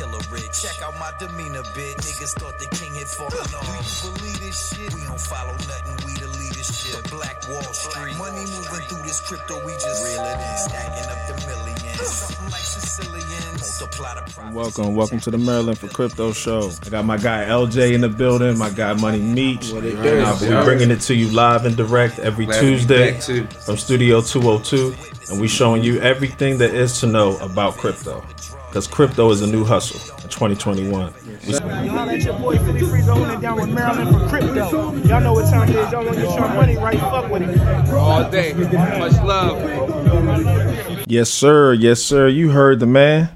killer rich. Check out my demeanor, bitch. Niggas thought the king had fallen off. Do you believe this shit? We don't follow nothing, we the leadership. Black Wall Street. Money moving through this crypto, we just reel it in. Stacking up the millions. Something like Sicilians. Multiply the profits. Welcome, welcome to the Maryland for Crypto Show. I got my guy LJ in the building, my guy Money Meach. What it And do? I'll be bringing it to you live and direct every Glad Tuesday from Studio 202, and we showing you everything there is to know about crypto. Because crypto is a new hustle in 2021. We- Holla at your boy Philly Freezer holding it down with Maryland for crypto. Y'all know what time it is. Y'all want to get your money right. Fuck with it. all day. Much love. Yes, sir. Yes, sir. You heard the man.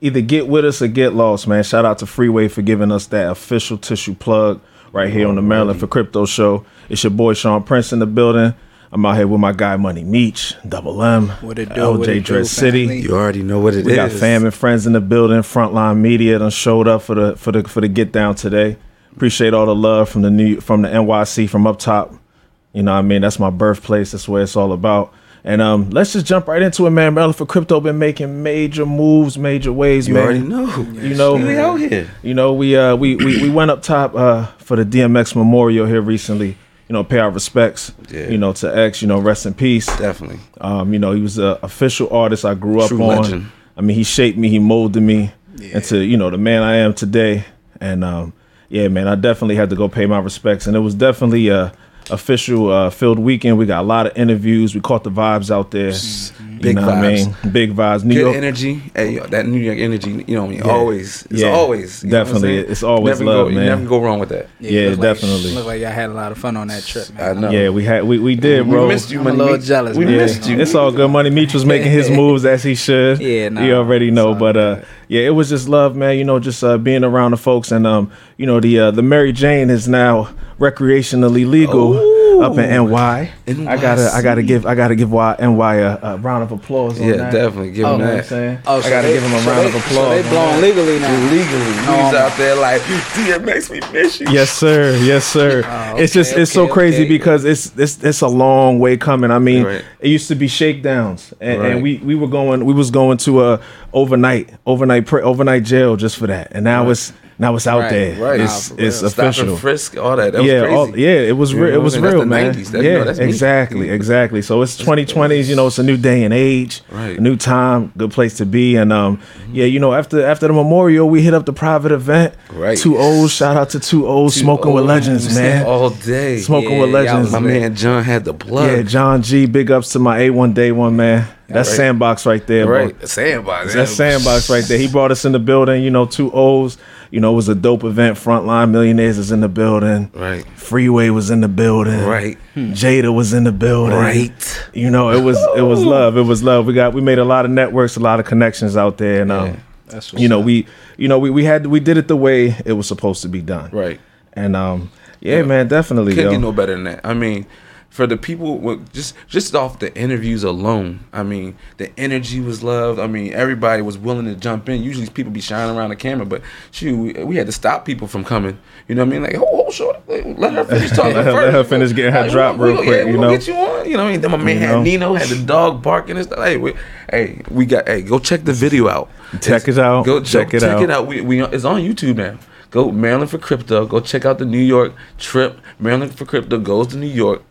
Either get with us or get lost, man. Shout out to Freeway for giving us that official tissue plug right here on the Maryland for Crypto Show. It's your boy Sean Prince in the building. I'm out here with my guy Money Meach, Double M, What it do, LJ what it do, Dread City. family? You already know what it is. We got fam and friends in the building. Frontline Media done showed up for the for the for the get down today. Appreciate all the love from the new from the NYC from up top. You know, what I mean, that's my birthplace. That's where it's all about. And um, let's just jump right into it, man. Maryland for crypto been making major moves, major ways, man. You man. already know. You know, We out here. you know, we uh we we, we went up top uh for the DMX memorial here recently. You know, pay our respects. Yeah. You know, to X. You know, rest in peace. Definitely. Um, you know, he was an official artist I grew up True on. legend. I mean, he shaped me, he molded me into, you know, the man I am today. And um, yeah, man, I definitely had to go pay my respects. And it was definitely a official uh, filled weekend. We got a lot of interviews. We caught the vibes out there. You Big know what I vibes. mean? Big vibes. New Good York. energy. Hey, yo, that New York energy, you know what I mean? Yeah. Always. It's Yeah. always. you know what I'm Definitely. It's always never love, go, man. You never go wrong with that. Yeah, look like- definitely. Look like y'all had a lot of fun on that trip, I know. Yeah, we had we, we did, We bro. missed you, I'm a little Meat. jealous, We man. missed you. It's all good. Money Meach was making his moves as he should. Yeah, nah, you already know. But uh, yeah, it was just love, man. You know, just uh, being around the folks, and um, you know, the uh, the Mary Jane is now recreationally legal Ooh. Up in NY. NYC. I gotta, I gotta give, I gotta give Y- NY a, a round of applause. Yeah, that. definitely. Give Oh, him You know what I'm that. saying? Oh, I gotta they- give him a so round they- of applause. So they on blowing legally now. Legally. He's my- out there like, DMX, we miss you. Yes, sir. Yes, sir. Oh, it's just okay, it's so okay, crazy okay. because it's it's it's a long way coming. I mean, Right. it used to be shakedowns, and, Right. and we we were going we was going to a overnight overnight pre, overnight jail just for that, and now it's now it's out Right, there. right. It's Nah, it's. Stop and frisk, all that. That was yeah, crazy. all, yeah, it was real. It was what I'm saying? real, man. 90s. That- you yeah, know, that's me. exactly, exactly. So it's 2020s. You know, it's a new day and age, Right. a new time, good place to be. And um, yeah, you know, after after the memorial, we hit up the private event. Right. Two O's. Shout out to Two O's, smoking with Oh, legends, man. All day. Smoking Yeah, with legends. My man John had the plug. Yeah, John G. Big ups to my A1 Day One man. That's right. Sandbox right there. Right. The sandbox. That's Sandbox right there. He brought us in the building. You know, two O's. You know, it was a dope event. Frontline Millionaires is in the building. Right. Freeway was in the building. Right. Jada was in the building. Right. You know, it was it was love. It was love. We got we made a lot of networks, a lot of connections out there, and um, Yeah. That's you know up. we you know we, we had we did it the way it was supposed to be done. Right. And um, yeah, man, definitely. Can't yo. get no better than that. I mean, for the people, just just off the interviews alone, I mean, the energy was loved. I mean, everybody was willing to jump in. Usually, people be shining around the camera, but shoot, we, we had to stop people from coming. You know what I mean? Like, oh, hold, hold short, let her finish talking Let her- first. let her finish getting her Like, drop real quick, Yeah, you know? get you on. You know what I mean? Then my man You had? Nino had the dog barking and stuff. Hey, we, hey, we got. Hey, go check the video out. Check It's- it out. Go Check go it check out. it out. We, we it's on YouTube now. Go Maryland for crypto. Go check out the New York trip. Maryland for crypto goes to New York.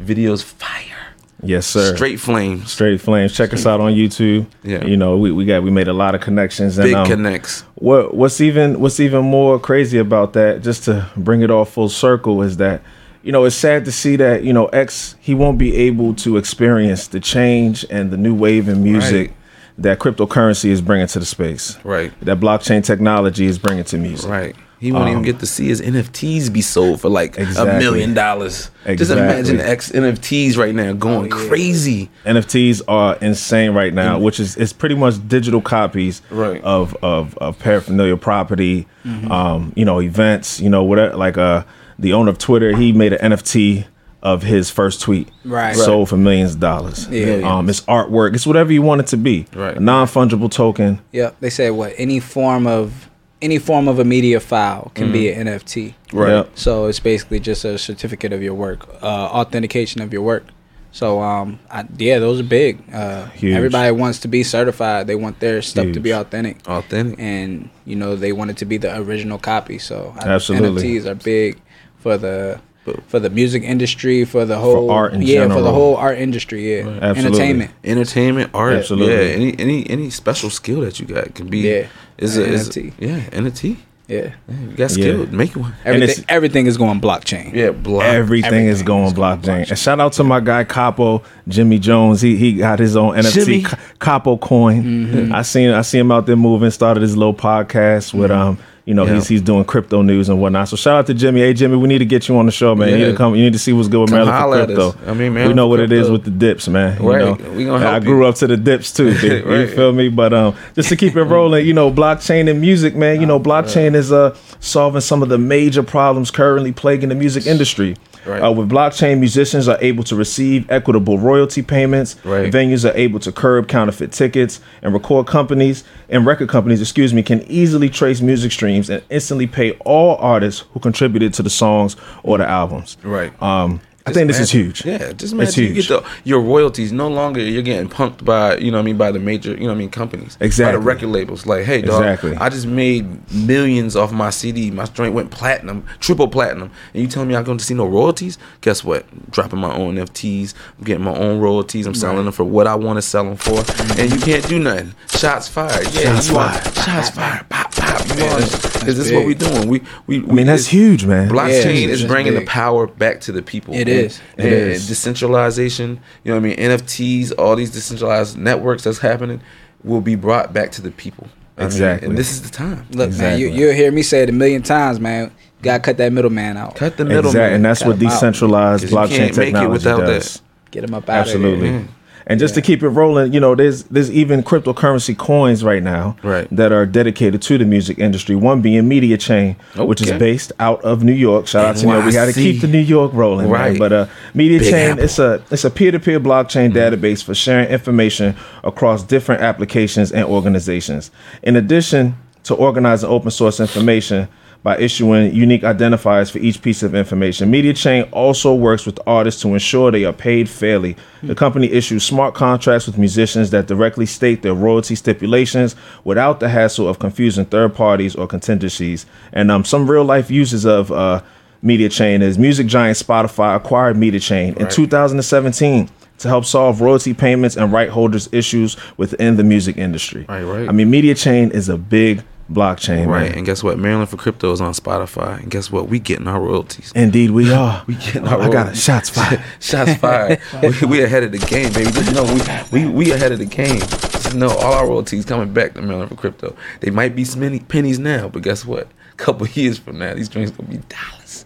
Videos fire. Yes, sir. Straight flames. Straight flames. Check us out on YouTube. Yeah. You know, we, we got we made a lot of connections and Big um, connects. what what's even what's even more crazy about that, just to bring it all full circle, is that you know it's sad to see that you know X he won't be able to experience the change and the new wave in music Right. that cryptocurrency is bringing to the space. Right. That blockchain technology is bringing to music. Right. He won't even get to see his NFTs be sold for like Um, Exactly. a million dollars. Just imagine the X NFTs right now going crazy. NFTs are insane right now, which is it's pretty much digital copies Right. of, of of paraphernalia property, um, you know, events, you know, whatever. Like uh, the owner of Twitter, he made an NFT of his first tweet, Right. Sold for millions of dollars. Yeah. um, it's artwork. It's whatever you want it to be. Right. a non fungible token. yeah They say what any form of any form of a media file can be an NFT. Right. Yep. So it's basically just a certificate of your work, uh, authentication of your work. So um, I, yeah, those are big. Uh, Huge. Everybody wants to be certified. They want their stuff to be authentic, Authentic. and you know they want it to be the original copy. So I- Absolutely. NFTs are big for the for the music industry, for the whole art in yeah, for the whole art industry. Yeah, Absolutely. entertainment. entertainment, art, Absolutely. yeah, any any any special skill that you got can be Yeah. is a, is NFT. yeah NFT. Yeah, Yeah, you got Yeah. make one. And everything it's- everything is going blockchain. Yeah, block. Everything, is going is going blockchain. blockchain. And shout out to my guy Capo, Jimmy Jones. He he got his own NFT Jimmy. Ca- Capo coin. Mm-hmm. I seen I see him out there moving. Started his little podcast with um. You know Yeah. he's he's doing crypto news and whatnot. So shout out to Jimmy. Hey Jimmy, we need to get you on the show, man. Yeah. You need to come. You need to see what's good with Maryland for crypto. I mean, man, we know what it is with the dips, man. you Right. know? We gonna I grew you. up to the dips too. dude. You Right. feel me? But um, just to keep it rolling, you know, blockchain and music, man. You know, blockchain is uh solving some of the major problems currently plaguing the music industry. Right. Uh, with blockchain, musicians are able to receive equitable royalty payments. Right. Venues are able to curb counterfeit tickets, and record companies and record companies, excuse me, can easily trace music streams and instantly pay all artists who contributed to the songs or the albums. Right. Um, I think this is huge. Yeah, just It's imagine you get the your royalties. No longer you're getting punked by you know what I mean by the major you know what I mean companies. exactly By Exactly. the record labels. Like, hey dog, Exactly. I just made millions off my CD. My joint went platinum, triple platinum, and you telling me I'm going to see no royalties? Guess what? Dropping my own NFTs. I'm getting my own royalties. I'm selling them for what I want to sell them for, and you can't do nothing. Shots fired. Yeah, Shots you are- fired. Shots fired. Pop pop. You Yeah, on? that's- Is this that's what we big. doing? We we. I mean, that's huge, man. Blockchain Yeah, is it's bringing the power back to the people. It And- is. It and is. Decentralization, you know what I mean? NFTs, all these decentralized networks that's happening will be brought back to the people. I mean, Exactly. and this is the time. Look, man, you, you'll hear me say it a million times, man. Gotta cut that middleman out. Cut the middleman. Exactly, and that's Cut what 'em out. decentralized 'Cause you blockchain can't make it technology without does. that. Get him up out Absolutely. of there. And just to keep it rolling, you know, there's there's even cryptocurrency coins right now Right. that are dedicated to the music industry. One being Mediachain, which is based out of New York. Shout out to you know, we got to keep the New York rolling, right? Right. But uh, Media Big Chain, Apple. it's a it's a peer to peer blockchain database for sharing information across different applications and organizations. In addition to organizing open source information by issuing unique identifiers for each piece of information. Mediachain also works with artists to ensure they are paid fairly. The company issues smart contracts with musicians that directly state their royalty stipulations without the hassle of confusing third parties or contingencies. And um, some real life uses of uh, Mediachain is music giant Spotify acquired Mediachain in 2017 to help solve royalty payments and right holders issues within the music industry. Right, right. I mean, Mediachain is a big blockchain, Right. man. And guess what? Maryland for Crypto is on Spotify. And guess what? We getting our royalties. Indeed, we are. We getting our I got it. Shots fired. Shots fired. we, we ahead of the game, baby. Just know we, we we ahead of the game. Just know all our royalties coming back to Maryland for crypto. They might be spenny pennies now, but guess what? A couple years from now, these drinks gonna be dollars.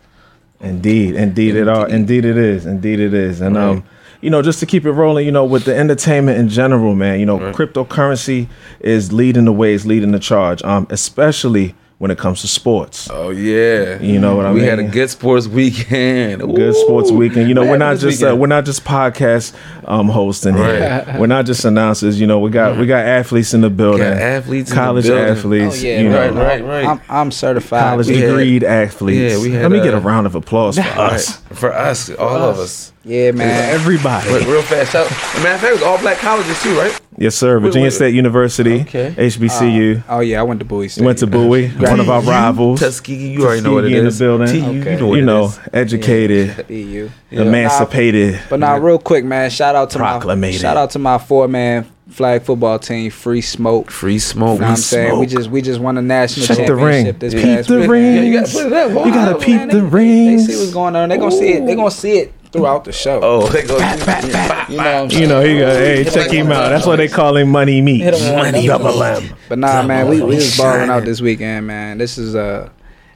Indeed, indeed it are. Indeed it is. Indeed it is. And um, Right. You know, just to keep it rolling, you know, with the entertainment in general, man, you know, Right. cryptocurrency is leading the way, is leading the charge. Um, especially when it comes to sports. Oh yeah. You know what I we mean? had a good sports weekend. Good sports weekend. You know, What we're not just uh, we're not just podcast um, hosting here. We're not just announcers. You know, we got we got athletes in the building. Got athletes in the college building. athletes. Oh yeah, you know, right, right, right. I'm, I'm certified. college We had- athletes. yeah, we had, Let me get a uh, round of applause for Right. us. For us, all of us. Yeah, man. Everybody. Wait, real fast. Shout, matter of fact, it was all black colleges too, right? Yes, sir. Virginia wait. State University, Okay. HBCU. Uh, oh yeah, I went to Bowie State. You went to Bowie, one of our rivals. Tuskegee, you already know what it Tuskegee in the is. building. TU, Okay. you know what you it know, is. educated, EU. emancipated. But now, real quick, man. Shout out to my shout out to my four man flag football team, Free Smoke. Free smoke. You know what I'm saying? We just we just won a national Check the ring. championship this Peep past the week. ring. Yeah, you gotta put it. You gotta peep man. the They rings. see what's going on. They gonna see it. They gonna see it throughout the show. Oh, they go. you know what I'm saying? You know, he go, hey, check him out. That's why they call him Money Meat. Hit 'em on Money them Double joints. M. But nah, man, we, we was balling out this weekend, man. This is a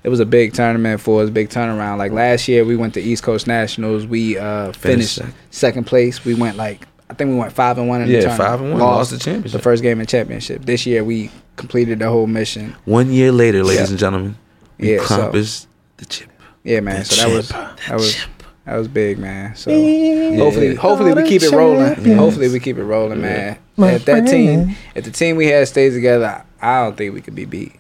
it was a big tournament for us, big turnaround. Like last year, we went to East Coast Nationals. We uh, finished Finished second. second place. We went like I think we went five and one in Yeah, the tournament. five and one. Lost the championship. The first game in championship. This year, we completed the whole mission. One year later, ladies Yeah. and gentlemen, we Yeah, so- accomplished the chip. Yeah, man. The so that was chip. that was that was big, man. So hopefully, hopefully we keep it rolling. Hopefully we keep it rolling, man. My If that team, if the team we had stays together, I don't think we could be beat.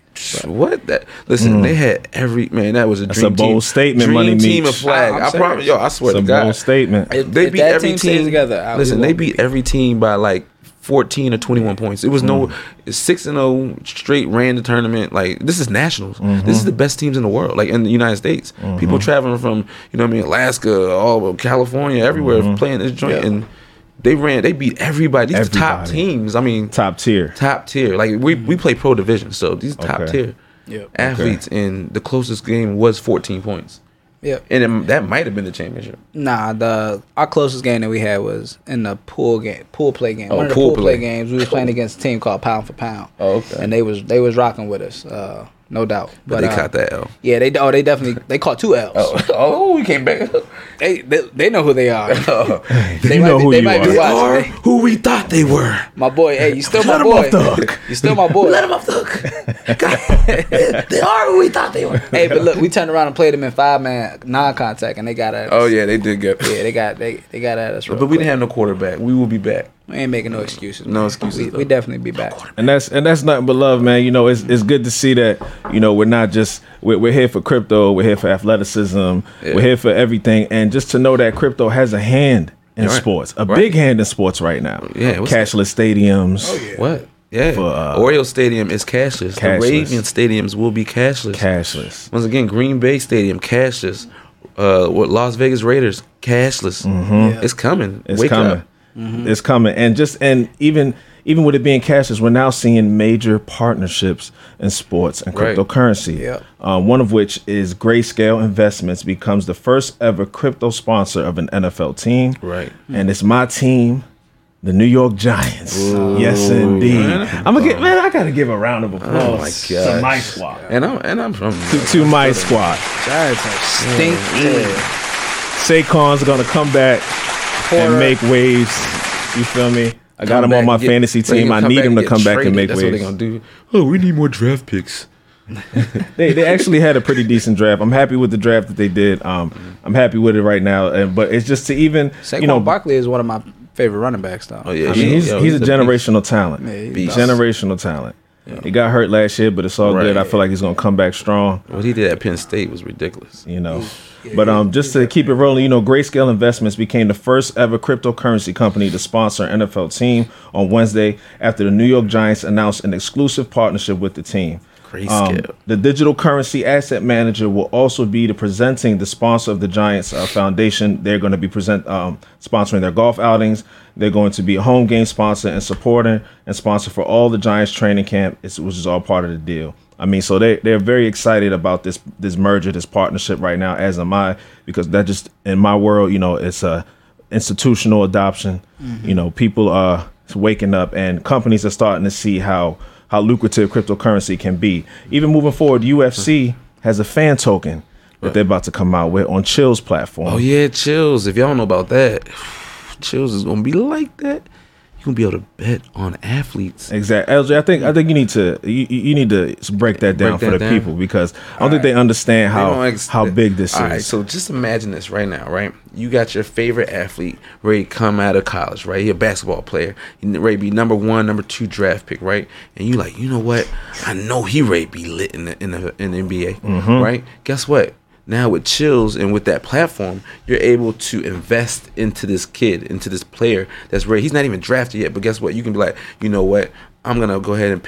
What that? Listen, they had every man. That was a Mm. That's dream a bold team. statement, Dream Money team Meech. of flag. I- I'm I, promise, yo. I swear It's a to God. bold statement. If- They if beat that every team stays together, I- listen, they beat be. every team by like fourteen or twenty one points. It was no mm. six and zero straight ran the tournament. Like this is nationals. This is mm-hmm. the best teams in the world. Like in the United States, mm-hmm. people traveling from you know what I mean Alaska, all of California, everywhere mm-hmm. playing this joint, and they ran. They beat everybody. These top teams. I mean, Top tier. top tier. Like we we play pro division, so these top Okay. tier Yep. athletes, and the closest game was fourteen points, Yep. and it, that might have been the championship. Nah, the our closest game that we had was in the pool game, pool play game. Oh, One of the pool pool play. play. games. We was playing against a team called Pound for Pound. Oh, okay. And they was they was rocking with us, uh, no doubt. But, they uh, caught that L. Yeah, they oh they definitely they caught two L's. Oh, oh, we came back. They, they they know who they are. they You might know be, who they you might are. be They watching. They- who we thought they were. my boy, hey, you still my Let 'em boy. off the hook. You still my boy. Let them off the hook. God, they are who we thought they were. hey, but look, we turned around and played them in five man non contact, and they got at us. Oh yeah, they did get. yeah, they got they they got at us. Real But we quick. didn't have no quarterback. We will be back. We ain't making no excuses. No man. excuses, We, we definitely be back. and that's and that's nothing but love, man. You know, it's it's good to see that. You know, we're not just we're, we're here for crypto. We're here for athleticism. Yeah. We're here for everything, and just to know that crypto has a hand in Right. sports, a Right. big hand in sports right now. Yeah, what's- cashless stadiums, What? Yeah. For, uh, Oreo Stadium is cashless. cashless. The Ravens stadiums will be cashless. cashless. Once again, Green Bay Stadium cashless. Uh, what Las Vegas Raiders cashless. It's coming. Mm-hmm. It's Wake coming. up. It's coming, and just and even even with it being cashless, we're now seeing major partnerships in sports and Right. cryptocurrency. Yep. Uh, one of which is Grayscale Investments becomes the first ever crypto sponsor of an NFL team. Right. and it's my team. The New York Giants. Yes, indeed. I'm gonna get man. I gotta give a round of applause Oh my to my squad. And I'm and I'm from To, to my squad. Giants are stink. Saquon's gonna come back and make waves. You feel me? I got him back on my get- fantasy team. I need him to come back and traded. make That's what waves. they're gonna do. Oh, we need more draft picks. They they actually had a pretty decent draft. I'm happy with the draft that they did. Um, I'm happy with it right now. And but it's just to even Saquon you know. Barkley is one of my favorite running backs, though. Oh yeah, I mean, he's yo, he's a the beast. generational talent. Yeah, he's Generational talent. He got hurt last year, but it's all good. I feel like he's gonna come back strong. What he did at Penn State was ridiculous. you know. But um, just to keep it rolling, you know, Grayscale Investments became the first ever cryptocurrency company to sponsor an NFL team on Wednesday after the New York Giants announced an exclusive partnership with the team. Um, Grayscale. the digital currency asset manager will also be the presenting the sponsor of the Giants uh, Foundation. They're going to be present um, sponsoring their golf outings. They're going to be a home game sponsor and supporting and sponsor for all the Giants training camp, it's- which is all part of the deal. I mean, so they they're very excited about this this merger, this partnership right now. As am I, because that just in my world, you know, it's a institutional adoption. Mm-hmm. You know, people are waking up, and companies are starting to see how how lucrative cryptocurrency can be. Even moving forward, UFC has a fan token that they're about to come out with on Chiliz's platform. Oh yeah, Chiliz. If y'all don't know about that, Chiliz is gonna be like that. You gonna be able to bet on athletes. Exactly, LJ. I think I think you need to you, you need to break that down Break for the down. people because I don't think they understand how don't ex- how big this All is. right, so just imagine this right now, right? You got your favorite athlete ready to come out of college, right? He a basketball player, he ready to be number one, number two draft pick, right? And you like, you know what? I know he ready to be lit in the in the, in the NBA, Mm-hmm. right? Guess what? Now with Chiliz and with that platform, you're able to invest into this kid, into this player that's ready. He's not even drafted yet, but guess what? You can be like, you know what? I'm gonna go ahead and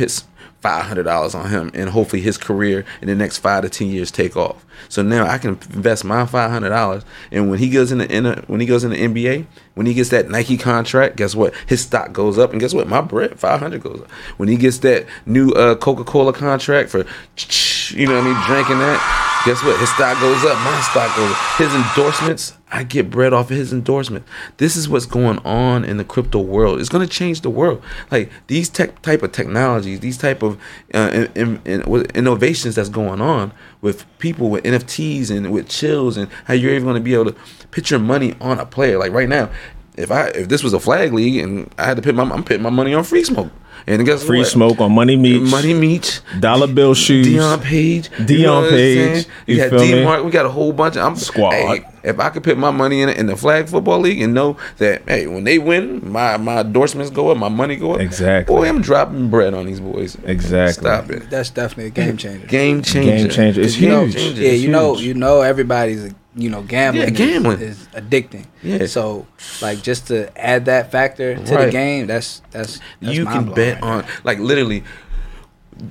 hundred dollars on him, and hopefully his career in the next five to ten years take off. So now I can invest my five hundred dollars, and when he goes in the, in when he goes in the NBA, when he gets that Nike contract, guess what? His stock goes up, and guess what? My bread five hundred goes up. When he gets that new uh, Coca Cola contract for, you know what I mean, drinking that. Guess what? His stock goes up. My stock goes up. His endorsements, I get bread off of his endorsement. This is what's going on in the crypto world. It's going to change the world. Like these tech type of technologies, these type of uh, in, in, in- innovations that's going on with people with NFTs and with Chiliz and how you're even going to be able to put your money on a player. Like right now, if I if this was a flag league and I had to put my I'm putting my money on free smoke. And guess Free what? smoke on Money Meats, Money Meat, Dollar Bill shoes. Dion Page, Dion what I'm? Page, You you got feel D me? Mark. We got a whole bunch. Of, I'm Squad. Hey, if I could put my money in it in the flag football league and know that hey, when they win, my my endorsements go up, my money go up. Exactly. Boy, I'm dropping bread on these boys. Exactly. Stop it. That's definitely a game changer. Game changer. Game changer. It's You know, huge. yeah, It's you know, you know, everybody's you know gambling. Yeah, gambling. is, addicting. Yeah. So like just to add that factor to the game, that's that's, that's you can bet right on like literally.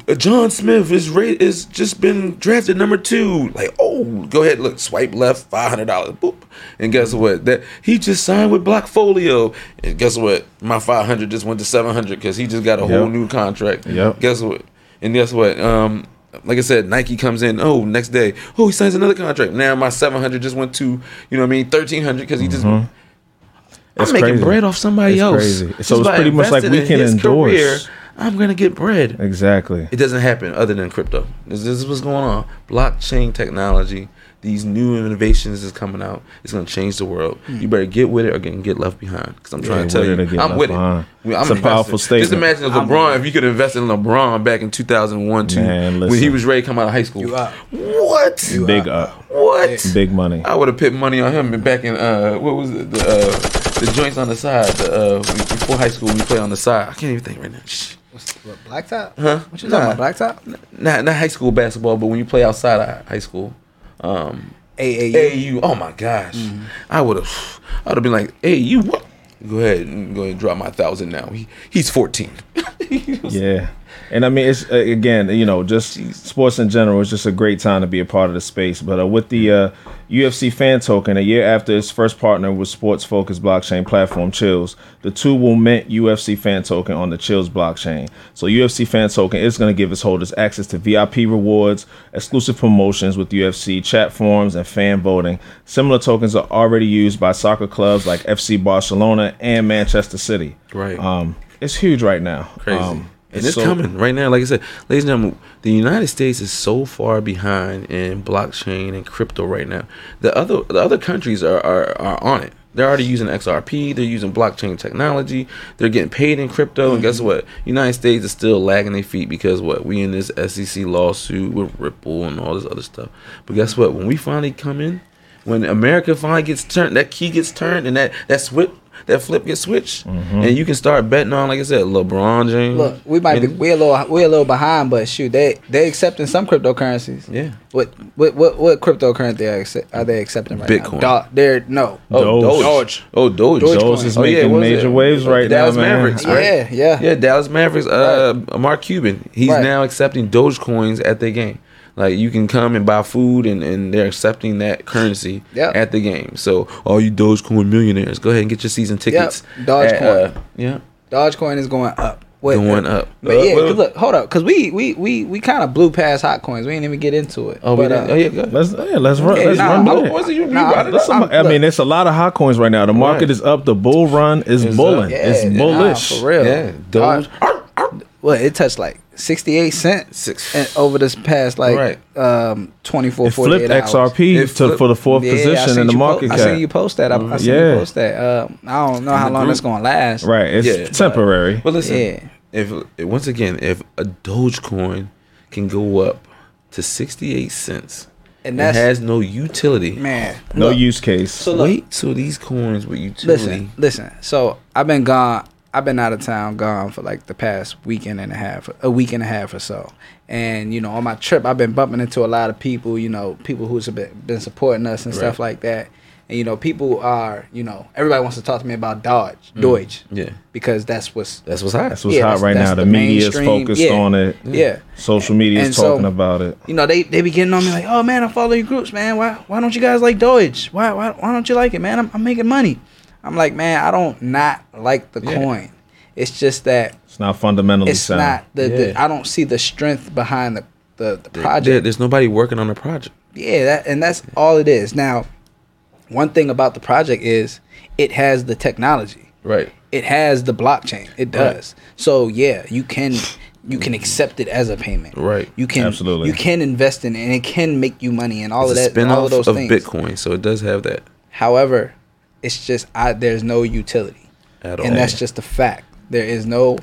uh, John Smith is rate is just been drafted number two. Like, oh, go ahead, look, swipe left, five hundred dollars, boop, and guess what? That he just signed with Blockfolio, and guess what? My five hundred just went to seven hundred because he just got a whole new contract. Yep. Guess what? And guess what? Um, like I said, Nike comes in. Oh, next day, oh, he signs another contract. Now my seven hundred just went to you know what I mean thirteen hundred because he just. Mm-hmm. I'm making crazy. bread off somebody It's else. crazy. Just So it's pretty much like we can endorse. career, I'm gonna get bread. Exactly. It doesn't happen other than crypto. This is what's going on. Blockchain technology, these new innovations is coming out. It's gonna change the world. You better get with it or get, get left behind. Because I'm trying Get to tell with it or you, I'm with behind. it. I'm It's a powerful statement. Just imagine if LeBron, if you could invest in LeBron back in 2001, two, Man, when he was ready to come out of high school. You up. What? Big up. What? Big money. I would have put money on him back in uh what was it the uh the joints on the side the uh before high school we play on the side I can't even think right now Shh. What's, what, blacktop? huh What you talking about? Blacktop? not not high school basketball but when you play outside of high school um AAU. AAU oh my gosh Mm-hmm. I would have I would have been like hey you what go ahead and go ahead and drop my thousand now he he's 14 Yeah. And I mean, it's uh, again, you know, just sports in general. It's just a great time to be a part of the space. But uh, with the uh, UFC fan token, a year after its first partner with sports-focused blockchain platform Chiliz, the two will mint UFC fan token on the Chiliz blockchain. So UFC fan token is going to give its holders access to VIP rewards, exclusive promotions with UFC chat forums, and fan voting. Similar tokens are already used by soccer clubs like FC Barcelona and Manchester City. Right. Um, it's huge right now. crazy. Um, and it's so- coming right now. Like I said, ladies and gentlemen, the United States is so far behind in blockchain and crypto right now. The other the other countries are, are, are on it. They're already using XRP. They're using blockchain technology. They're getting paid in crypto. And guess mm-hmm. what? United States is still lagging their feet because what? We in this SEC lawsuit with Ripple and all this other stuff. But guess what? When we finally come in, when America finally gets turned, that key gets turned, and that that switch, that flip gets switched, and you can start betting on, like I said, LeBron James. Look, we might be And- we a little we a little behind, but shoot, they they accepting some cryptocurrencies. Yeah. What what what what cryptocurrency are, accept, are they accepting right Bitcoin. now? Do- they're no. Oh, Doge. Doge. Oh, Doge. Doge is Oh, yeah, making what major it? waves right Dallas now, man. Mavericks, I- right? Yeah, yeah. Yeah, Dallas Mavericks. Uh, Mark Cuban. He's Right. now accepting Doge coins at their game. Like you can come and buy food, and, and they're accepting that currency Yep. at the game. So all you Dogecoin millionaires, go ahead and get your season tickets. Dogecoin. at, uh, yeah, Dogecoin is going up. What- Going up. But Uh, yeah, well- 'cause look, hold up, because we we we we kind of blew past hot coins. We didn't even get into it. Oh, but, didn't- uh, oh yeah, go. Let's yeah, let's run. Yeah, let's nah, run I- with it. Was it? You, you Nah, brought it some- I mean, it's a lot of hot coins right now. The market Right. is up. The bull run is It's bulling. up. it's yeah, nah, bullish. for real. Yeah, Doge. Well, it touched like sixty eight cents Six. and over this past like Right. um 24, It flipped 48 hours. XRP It to, flipped- for the fourth Yeah, position in the you po- market I cap. seen you post that. I, I seen Yeah. you post that. Uh, I don't know how long group. that's gonna last. right, it's Yeah, temporary. But listen, Yeah. if once again, if a Dogecoin can go up to sixty-eight cents And that has no utility, man. no look, use case. So look, wait till these coins with utility. listen, listen. So I've been gone. I've been out of town, gone for like the past weekend and a half, a week and a half or so. And you know, on my trip, I've been bumping into a lot of people. You know, people who's been been supporting us and stuff like that. And you know, people are, you know, everybody wants to talk to me about Dodge, mm. Deutsch, Yeah, because that's what's that's what's hot. That's what's Yeah, hot that's- right that's now. The, the media is focused yeah. on it. yeah. Social media is And so- talking about it. you know, they they be getting on me like, oh man, I follow your groups, man. Why why don't you guys like Doge? Why why why don't you like it, man? I'm, I'm making money. I'm like, man, I don't not like the Yeah. coin. It's just that It's not fundamentally it's sound. not the, the Yeah. I don't see the strength behind the the, the There- project. there's nobody working on the project. Yeah, that and that's all it is. Now, one thing about the project is it has the technology. Right. It has the blockchain. It Right. does. So yeah, you can you can accept it as a payment. Right. You can Absolutely. you can invest in it and it can make you money and all it's of that and all spin-off of those of things. Bitcoin, so it does have that. However, It's just I, there's no utility, At all. and all. that's just a fact. There is no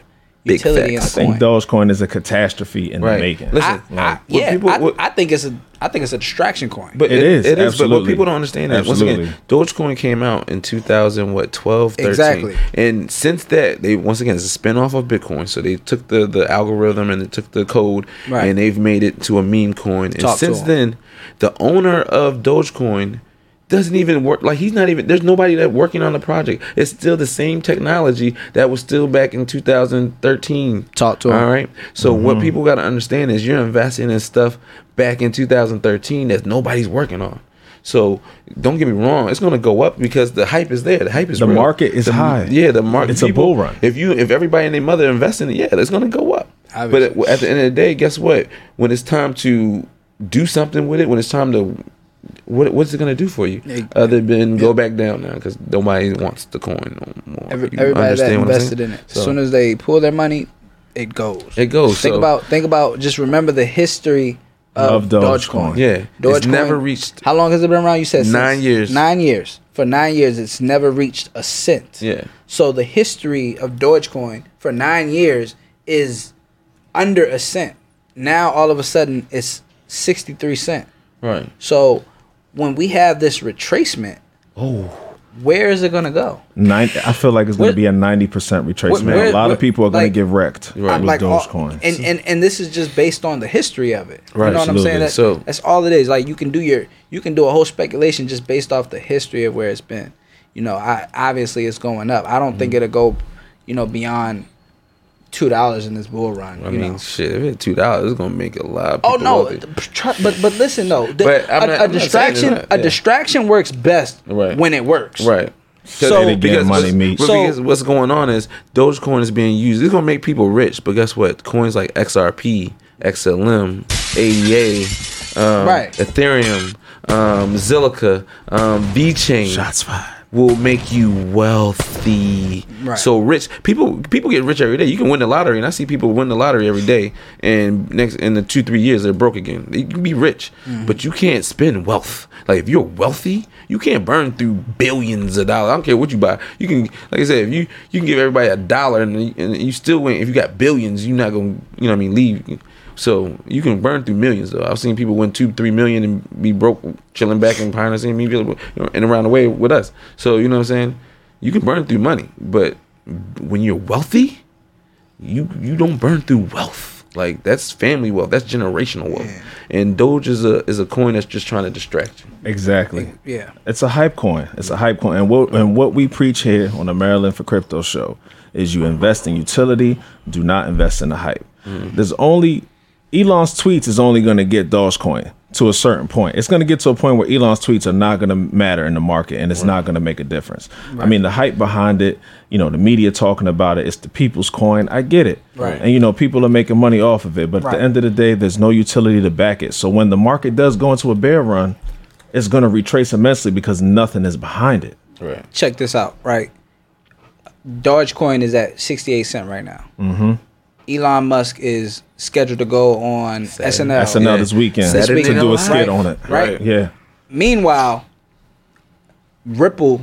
Big utility in facts. the I think coin. Dogecoin is a catastrophe in Right. the making. Listen, I, I, what yeah, people- I, what- I think it's a I think it's a distraction coin. But It it is, is. It is. But what absolutely. people don't understand that once again, Dogecoin came out in 2000, what 12, 13. Exactly. And since that, they once again it's a spinoff of Bitcoin. So they took the the algorithm and they took the code Right. and they've made it to a meme coin. And Talk to since 'em. then, the owner of Dogecoin doesn't even work like he's not even there's nobody that working on the project it's still the same technology that was still back in 2013 Talk to 'em. all right so what mm-hmm. people got to understand is you're investing in stuff back in 2013 that nobody's working on so don't get me wrong it's going to go up because the hype is there the hype is there. The real. market is The- high. yeah the market It's a bull run. if you if everybody and their mother invest in it yeah it's going to go up but at, at the end of the day guess what when it's time to do something with it when it's time to what what's it gonna do for you It- other than go back down now because nobody wants the coin no more. Every, everybody that understand what I'm invested in it, So, as soon as they pull their money, it goes. it goes. think so, about think about just remember the history of, Of Dogecoin. Dogecoin. yeah, it's Dogecoin- never reached. How long has it been around? You said since- Nine years. Nine years. For nine years, it's never reached a cent. Yeah, So the history of Dogecoin for nine years is under a cent. Now all of a sudden it's sixty three cent. right. So when we have this retracement, Oh, where is it gonna go? Nine, I feel like it's going to be a ninety percent retracement. where- a lot where- of people are going like- to get wrecked Right. with like all- Dogecoin. and, and and this is just based on the history of it. Right, you know what I'm saying? absolutely. That, So- that's all it is. Like you can do your you can do a whole speculation just based off the history of where it's been. You know, I obviously it's going up. I don't think Mm-hmm. it'll go, you know, beyond two dollars in this bull run. I you mean, know. shit. If it's two dollars, it's gonna make a lot. Of Oh no! wealthy. But but listen though, the- But a, not- a I'm not saying it's distraction a distraction works best Right. when it works. Right. So- They get money what's, meets. So- because what's going on is Dogecoin is being used. It's gonna make people rich, but guess what? Coins like XRP, XLM, ADA, um, Right. Ethereum, um, Zilliqa, um, VeChain Shots fired. Will make you wealthy. Right. So rich people people get rich every day. You can win the lottery, and I see people win the lottery every day. And next in the two three years they're broke again. You can be rich, Mm-hmm. but you can't spend wealth. Like if you're wealthy, you can't burn through billions of dollars. I don't care what you buy. You can, like I said, if you you can give everybody a dollar and, you- and you still win. If you got billions, you're not gonna you know what I mean leave. So you can burn through millions though. I've seen people win two, three million and be broke, chilling back in behind the scene, you know, and around the way with us. So you know what I'm saying? You can burn through money, but when you're wealthy, you you don't burn through wealth. Like that's family wealth. That's generational wealth. And Doge is a is a coin that's just trying to distract you. Exactly. Yeah. It's a hype coin. It's a hype coin. And what and what we preach here on the Maryland for Crypto show is you invest in utility, do not invest in the hype. Mm-hmm. There's only Elon's tweets is only going to get Dogecoin to a certain point. It's going to get to a point where Elon's tweets are not going to matter in the market and it's not going to make a difference. I mean, the hype behind it, you know, the media talking about it, it's the people's coin. I get it. Right. And you know, people are making money off of it, but at the end of the day, there's no utility to back it. So when the market does go into a bear run, it's going to retrace immensely because nothing is behind it. Right. check this out, right? Dogecoin is at 68 cent right now. Mm-hmm. Elon Musk is scheduled to go on SNL. SNL Yeah. this weekend Saturday to Night do a Live. skit on it. Right. Yeah. Meanwhile, Ripple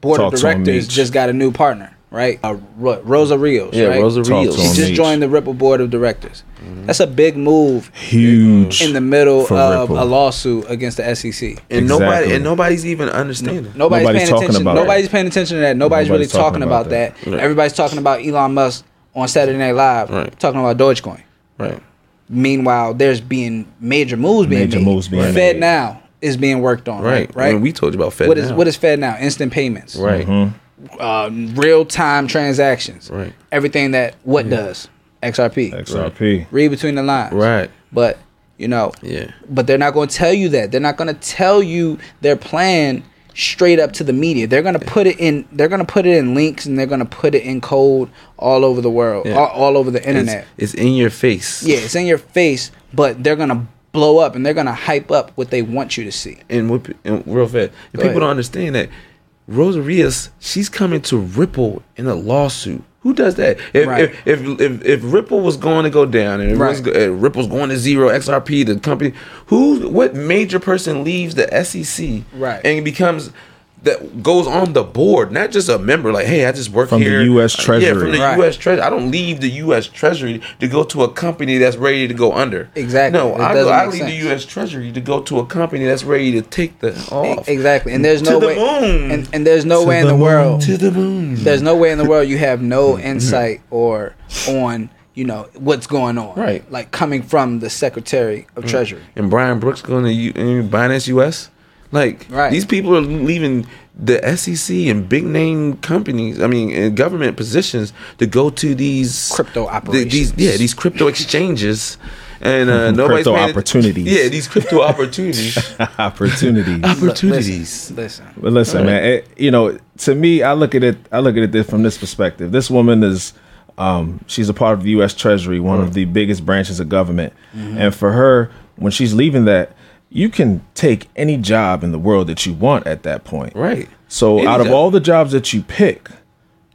board Talk of directors just got a new partner, right? Uh, Ro- Rosa Rios, Yeah, right? Rosa Rios. She just joined the Ripple board of directors. Mm-hmm. That's a big move Huge. in the middle of Ripple. a lawsuit against the SEC. And nobody Exactly. and nobody's even understanding. Nobody's, Nobody's paying talking attention. about Nobody's that. paying attention to that. Nobody's, Nobody's really talking talking about about that. that. Right. Everybody's talking about Elon Musk on Saturday Night Live, Right. talking about Dogecoin. Right. Meanwhile, there's being major moves being Major made. moves being Fed made. now is being worked on. Right. Right. Right. And we told you about Fed. what is now. what is FedNow? Instant payments. right? Uh, real time transactions. Right. Everything that what does XRP. XRP. Read between the lines. Right. But you know. Yeah. But they're not going to tell you that. They're not going to tell you their plan straight up to the media. They're to put it in. They're to put it in links and they're to put it in code all over the world, Yeah. all, all over the internet. It's, it's in your face. yeah, it's in your face, but they're to blow up and they're to hype up what they want you to see. and, what, and real fast. And people ahead. don't understand that Rosa Rios, she's coming to Ripple in a lawsuit. Who does that? If Right. if, if if if Ripple was going to go down and Right. Ripple's going to zero, XRP, the company, who what major person leaves the SEC Right. and becomes that goes on the board, not just a member. Like, hey, I just work From the. US Uh, Yeah, Treasury. from the Right. U.S. Treasury. I don't leave the U.S. Treasury to go to a company that's ready to go under. Exactly. No, It I, go, doesn't I make leave the. U.S. Treasury to go to a company that's ready to take the off. Exactly, and there's no To the way, moon. and, and there's no To way in the the world, to the moon. there's no way in the world you have no insight or on you know what's going on, Right. Like coming from the Secretary of Treasury. and Brian Brooks going to U- Binance US. Like Right. these people are leaving the SEC and big name companies. I mean, and government positions to go to these Crypto the- These, yeah, these crypto exchanges, and uh, nobody's Crypto paying att- opportunities. Yeah, these crypto opportunities. Opportunities. opportunities. Listen, listen. But listen, man, it, you know, to me, I look at it. I look at it from this perspective. This woman is, um, she's a part of the U.S. Treasury, one of the biggest branches of government, and for her, when she's leaving that, you can take any job in the world that you want at that point. Right. So, Any out of all the jobs that you pick,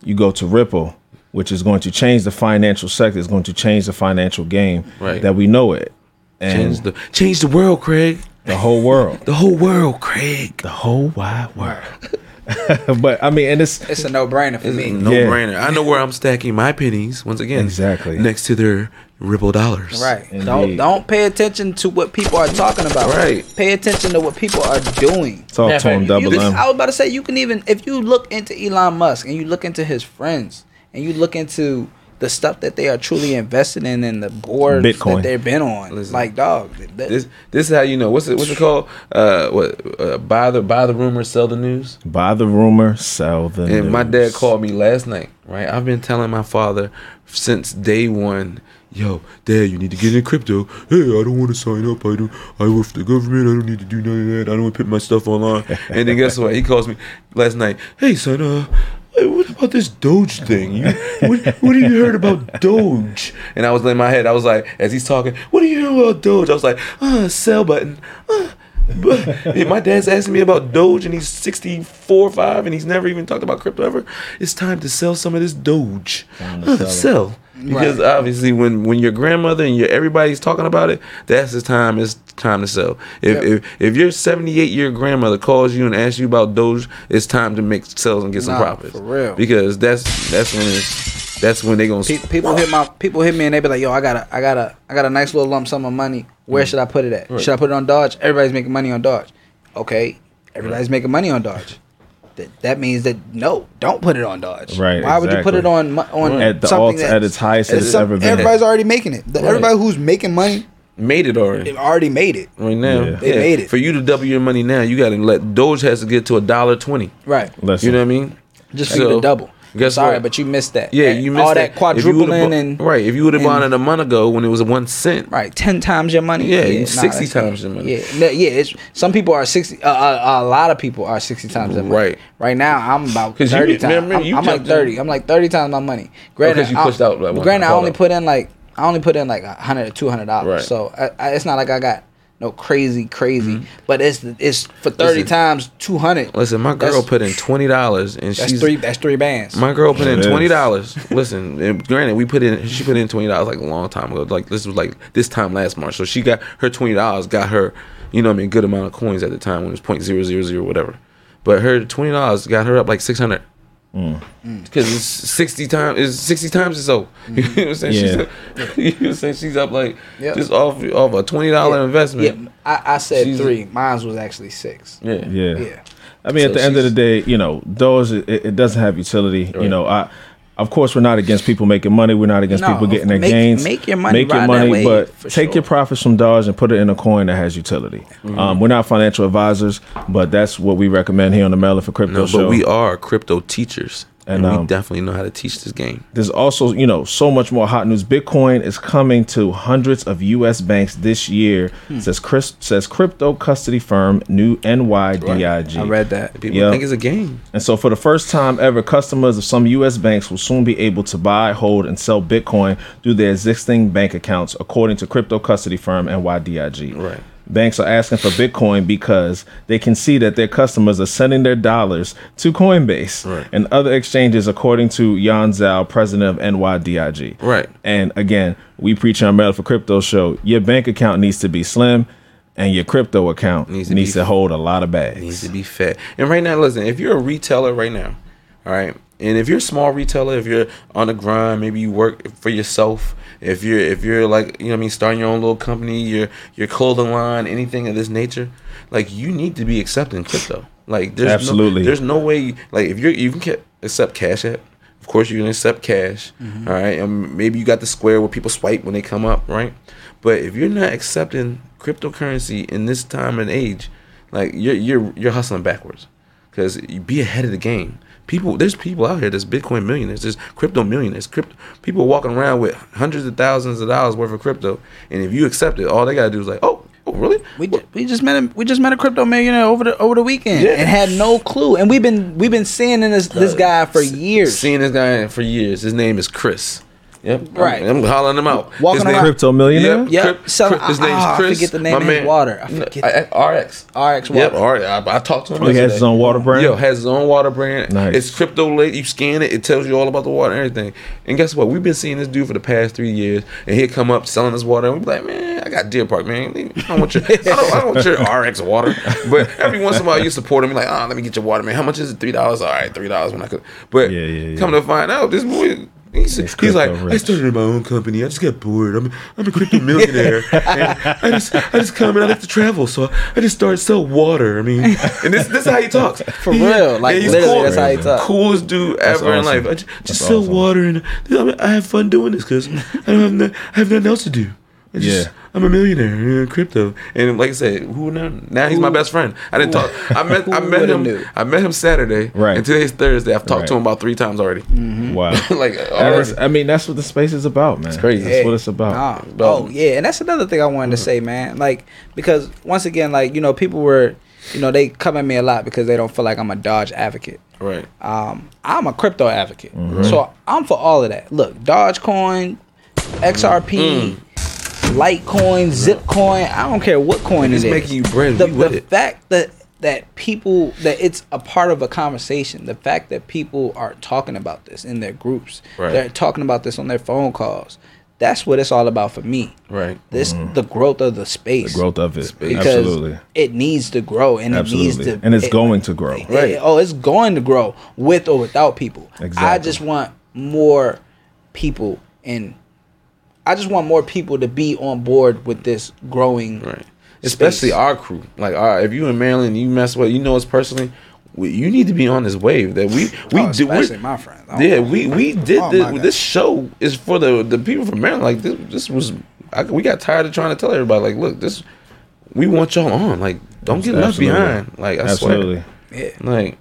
you go to Ripple, which is going to change the financial sector. It's going to change the financial game Right. that we know it, and Change the change the world, Craig. the whole world, The whole world, Craig. the whole wide world. but I mean, and it's It's a no brainer for me. No Yeah. brainer. I know where I'm stacking my pennies once again. Exactly. Next to their Ripple dollars. Right. Indeed. Don't don't pay attention to what people are talking about. Right. Pay attention to what people are doing. talk Yeah, to him, you double can, M. I was about to say you can even if you look into Elon Musk and you look into his friends and you look into the stuff that they are truly invested in and the boards Bitcoin. that they've been on. Listen. like dog. th- This this is how you know what's it what's it called? Uh, what uh, buy the buy the rumor, sell the news. Buy the rumor, sell the And my dad called me last night. Right, I've been telling my father since day one. Yo, Dad, you need to get in crypto. Hey, I don't want to sign up. I don't. I work for the government. I don't need to do none of that. I don't want to put my stuff online. and then guess what? He calls me last night. Hey, son. Uh, hey, what about this Doge thing? You, what, what have you heard about Doge? And I was in my head. I was like, as he's talking, what do you hear about Doge? I was like, uh, sell button. Uh, but my dad's asking me about Doge and he's 64 5 and he's never even talked about crypto ever. It's time to sell some of this Doge. Uh, sell. Because Right. obviously when, when your grandmother and your everybody's talking about it, that's the time it's time to sell. If Yep. if, if your 78 year grandmother calls you and asks you about Doge, it's time to make sales and get some Nah, profits. for real. Because that's that's when it's, that's when they gonna Pe- people hit my people hit me and they be like, "Yo, I got a I got a I got a nice little lump sum of money. Where mm. should I put it at? Should I put it on Dodge? Everybody's making money on Dodge. Okay, everybody's making money on Dodge. That, that means that no, don't put it on Dodge. Right, Why would you put it on mo- on At the something alt- that's- at its highest that's it's some- ever been. Everybody's already making it. The- Everybody who's making money made it already. they already made it. Right now, Yeah. They made it. For you to double your money now, you got to let Doge has to get to a dollar twenty. Right. Listen, You know what I mean? Just for you to double. Guess Sorry, what? but you missed that. Yeah, That- you missed all that, that, If you would've quadrupling bought- and right. If you would have bought it a month ago when it was one cent, Right, ten times your money. Yeah, you 60 that's- times your money. Yeah, no, yeah. It's some people are sixty. Uh, uh, a lot of people are sixty times their money. Right. Right now, I'm about 'Cause you- thirty times. I'm, I'm like jumped in- thirty. I'm like thirty times my money. Granted, because you pushed out, like, granted, I only called put in like I only put in like a hundred or two hundred dollars. Right. So I, I, it's not like I got no crazy, crazy. But it's it's for thirty Mm-hmm. Listen. times two hundred. Listen, my girl That's- put in twenty dollars, and That's she's three. That's three bands. My girl put in twenty dollars. Listen, and granted, we put in she put in twenty dollars like a long time ago. Like this was like this time last March. So she got her twenty dollars. Got her, you know, what I mean, good amount of coins at the time when it was point zero zero zero whatever. But her twenty dollars got her up like six hundred. Mm. Because it's sixty times. It's sixty times or so. You know what I'm saying? She's Yeah. up, you know what I'm saying? She's up like Yep. just off off a twenty dollar investment. Yeah, I, I said She's- three. Mine was actually six. Yeah. yeah. Yeah. I mean, at the end of the day, you know, those it, it doesn't have utility. You know, I. Of course, we're not against people making money. We're not against No, people getting their make- gains. make your money, Make your money, wave, but for take your profits from Dodge and put it in a coin that has utility. Mm-hmm. Um, we're not financial advisors, but that's what we recommend here on the Mail for Crypto No, Show. but we are crypto teachers, And, and, we um, definitely know how to teach this game. There's also, you know, so much more hot news. Bitcoin is coming to hundreds of U.S. banks this year. Hmm. Says Chris says crypto custody firm New NYDIG. I read that. People Yeah. think it's a game. And so, for the first time ever, customers of some U.S. banks will soon be able to buy, hold, and sell Bitcoin through their existing bank accounts, according to crypto custody firm NYDIG. Right. Banks are asking for Bitcoin because they can see that their customers are sending their dollars to Coinbase Right. and other exchanges, according to Yan Zhao, president of NYDIG. Right. And again, we preach on Mail for Crypto show. Your bank account needs to be slim. and your crypto account Needs needs to to, hold a lot of bags. needs to be fed. And right now, listen, if you're a retailer right now, all right, and if you're a small retailer, if you're on the grind, maybe you work for yourself. If you're if you're like you know what I mean starting your own little company, your your clothing line, anything of this nature, like you need to be accepting crypto. Like there's Absolutely. no, there's no way like if you're you can accept cash app. Of course you can accept cash. Mm-hmm. all right, and maybe you got the square where people swipe when they come up, right? But if you're not accepting cryptocurrency in this time and age, like you're you're you're hustling backwards because you be ahead of the game. People, there's people out here that's Bitcoin millionaires, there's crypto millionaires, crypto people walking around with hundreds of thousands of dollars worth of crypto, and if you accept it, all they gotta do is like, oh, oh really? We, we just met a we just met a crypto millionaire over the over the weekend Yeah. and had no clue. And we've been we've been seeing this this uh, guy for years. Seeing this guy for years. His name is Chris. Yep. Right. I'm, I'm hollering him out. Walking His name- around- Crypto millionaire. Yep. Yep. Crip- Selling- Crip- his name's I Chris. forget the name my of his man. water. I forget I- I- RX. RX Yep. water. All right. I, I talked to him. Oh, he has his own water brand. Yo, has his own water brand. Nice. It's crypto lit. You scan it, it tells you all about the water and everything. And guess what? We've been seeing this dude for the past three years, and he'll come up selling his water, and we be like, man, I got Deer Park, man. I don't want your, I don't, I don't want your RX water. But every once in a while, you support him. Like, ah, let me get your water, man. How much is it? Three dollars. All right, three dollars when I could. But Yeah, yeah, yeah. come to find out, this boy. He's, He's he's like, crypto I rich. started my own company. I just got bored. I'm, I'm a crypto millionaire. and I just, I just come and I like to travel, so I just started sell water. I mean, and this, this is how he talks For real, like, he's literally, that's how he talks. Coolest dude ever in life. I just, just sell awesome. water and I, mean, I have fun doing this because I don't have, no, I have nothing else to do. I just, Yeah. I'm a millionaire in crypto, and like I said, who now? Now he's my best friend. I didn't talk. I met, I met him. knew? I met him Saturday. Right. And today's Thursday. I've talked to him about three times already. Mm-hmm. Wow. like, That already. is- I mean, that's what the space is about, man. It's crazy. That's what it's about. Nah. Oh yeah, and that's another thing I wanted to mm-hmm. say, man. Like because once again, like you know, people were, you know, they come at me a lot because they don't feel like I'm a Doge advocate. right. Um, I'm a crypto advocate, mm-hmm. so I'm for all of that. Look, Dogecoin, XRP. Mm. Litecoin, Zipcoin, I don't care what coin It's it is. making you bread, The, the it. fact that that people that it's a part of a conversation. The fact that people are talking about this in their groups, Right. they're talking about this on their phone calls. That's what it's all about for me. Right. This mm-hmm. the growth of the space. The growth of it. because Absolutely. it needs to grow and it needs to And it's it- going to grow. it- Right. oh, it's going to grow with or without people. Exactly. I just want more people and I just want more people to be on board with this growing. Right. Especially space. our crew. Like, our, if you in Maryland, you mess with, you know us personally. We, you need to be on this wave that we we Oh, do. especially my friends. Oh, Yeah, we we did Oh, this. This show is for the the people from Maryland. Like this, this was. I, we got tired of trying to tell everybody. Like, look, this. We want y'all on. Like, don't get left behind. Like, I Absolutely. Yeah. swear. Like,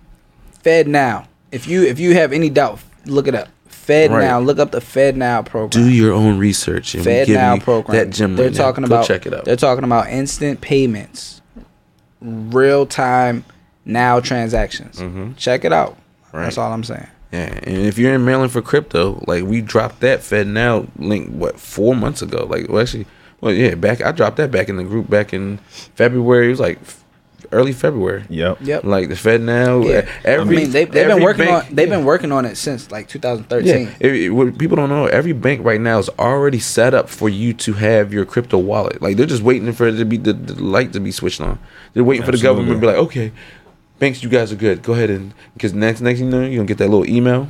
FedNow. If you if you have any doubt, look it up. Fed Right. now. Look up the FedNow program. do your own research and FedNow program. that gym. They're right now. talking Go about. check it out. They're talking about instant payments, real time now transactions. Check it out. That's Mm-hmm. All I'm saying. Yeah, and if you're in Maryland for crypto, like we dropped that FedNow link what four months ago. Like, well, actually, well, yeah, back I dropped that back in the group back in February. It was like early February. Yep. Yep. Like the FedNow, Yeah. Eh, every I mean, they, they've every been working bank- on they've yeah. been working on it since like 2013. Yeah, if, if- what people don't know, every bank right now is already set up for you to have your crypto wallet. Like they're just waiting for it to be the, the light to be switched on. They're waiting for the government to be like, okay, banks, you guys are good. Go ahead and because next next thing you know, you're gonna get that little email.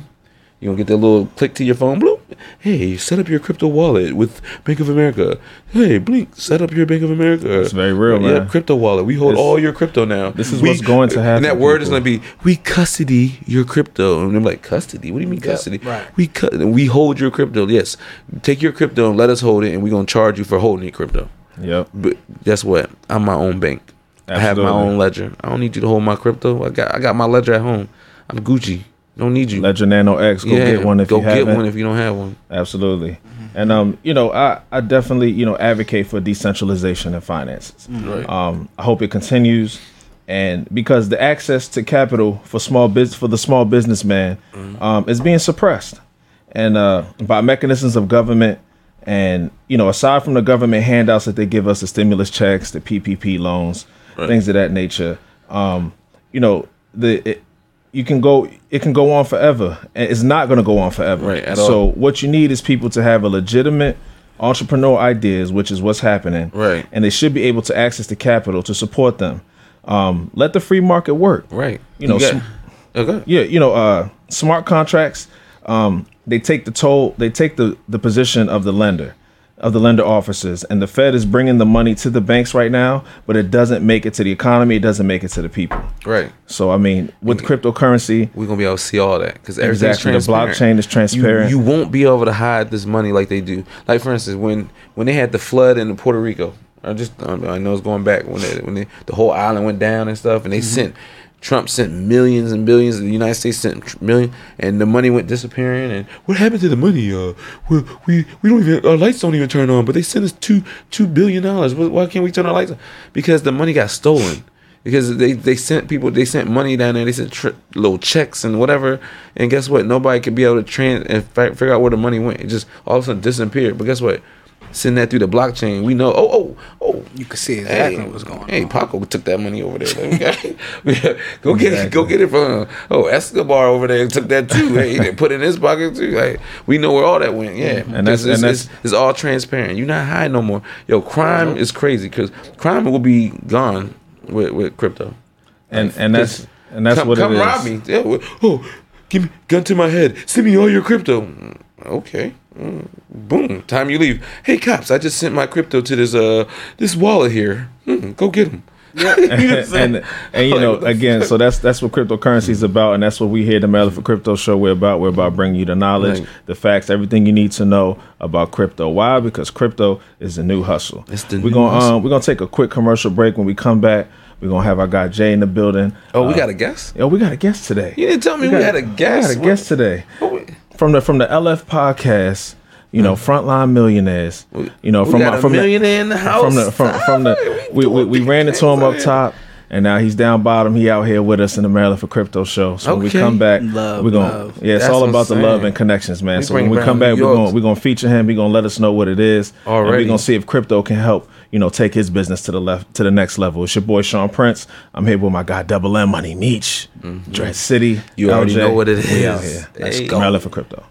You're gonna get that little click to your phone. Bloop. Hey, set up your crypto wallet with Bank of America. Hey, blink, set up your Bank of America. It's very real, Yeah, man. crypto wallet. We hold This- all your crypto now. this is what's going to happen, And that word is gonna be we custody your crypto. And I'm like, custody? What do you mean Yep, custody? right. We cut. We hold your crypto. Yes, take your crypto and let us hold it, and we're gonna charge you for holding your crypto. Yep. But guess what? I'm my own bank. I have my own ledger. I don't need you to hold my crypto. I got I got my ledger at home. I'm Gucci. Don't need you. Ledger Nano X. Go yeah, get one if go you get haven't. one if you don't have one. Absolutely. And um, you know, I, I definitely, you know, advocate for decentralization in finances. Right. Um, I hope it continues. And because the access to capital for small biz for the small businessman um, is being suppressed, and uh, by mechanisms of government, and you know, aside from the government handouts that they give us, the stimulus checks, the PPP loans, things of that nature, um, you know, the it, you can go it can go on forever and it's not going to go on forever Right, at so all. what you need is people to have a legitimate entrepreneur ideas, which is what's happening. Right. And they should be able to access the capital to support them. Um, let the free market work. Right. You know, got- sm- okay. yeah, you know, uh, smart contracts. Um, they take the toll. They take the the position of the lender, of the lender officers, and the Fed is bringing the money to the banks right now, but it doesn't make it to the economy. It doesn't make it to the people. Right. So I mean, with cryptocurrency, We're gonna be able to see all that because everything's exactly the blockchain is transparent. You, you won't be able to hide this money like they do. Like for instance, when when they had the flood in Puerto Rico, I just I know it's going back when they, when they, the whole island went down and stuff, and they mm-hmm. sent Trump sent millions and billions. The United States sent million, and the money went disappearing. And what happened to the money? Uh, we we, we don't even our lights don't even turn on, but they sent us two two billion dollars. Why can't we turn our lights on? Because the money got stolen because they, they sent people they sent money down there they sent tri- little checks and whatever and guess what nobody could be able to trans and fi- figure out where the money went it just all of a sudden disappeared but guess what send that through the blockchain we know oh oh oh. You can see exactly hey, what's going hey on. Paco took that money over there. Like, we got- we got- go get it go get it from oh Escobar over there took that too. Hey they put it in his pocket too. Hey, we know where all that went. Yeah. And that's- it's, it's, and that's- it's, it's all transparent. You're not hiding no more. Yo crime is crazy because crime will be gone with, with crypto. And and that's and that's come, what come it is. rob me. Yeah, oh, give me gun to my head. Send me all your crypto. Mm, Okay. Mm, boom. Time you leave. Hey cops, I just sent my crypto to this uh this wallet here. Hmm, go get him. and and you know again, so that's that's what cryptocurrency is about, and that's what we here at the Maryland for Crypto Show. We're about we're about bringing you the knowledge, Right. the facts, everything you need to know about crypto. Why? Because crypto is the new hustle. It's the we're new gonna hustle. um we're gonna take a quick commercial break. When we come back, we're gonna have our guy Jay in the building. Oh, we Uh, got a guest. Yo, we got a guest today. You didn't tell me we, got- had a guest. We got a guest today What- what- from the from the LF podcast. You know, mm. frontline millionaires. You know, from from the, millionaire in the house. from the from, from the we, we, we ran into him up top and now he's down bottom. He out here with us in the maryland for crypto show. So when we come back Love, we're gonna love. yeah it's That's all about the love and connections man. We so when we come back. we're gonna we're gonna feature him. He's gonna let us know what it is and we're gonna see if crypto can help you know take his business to the left to the next level it's your boy sean prince i'm here with my guy double m money meech dread city Mm-hmm. You already know what it we out here let's Hey. go maryland for crypto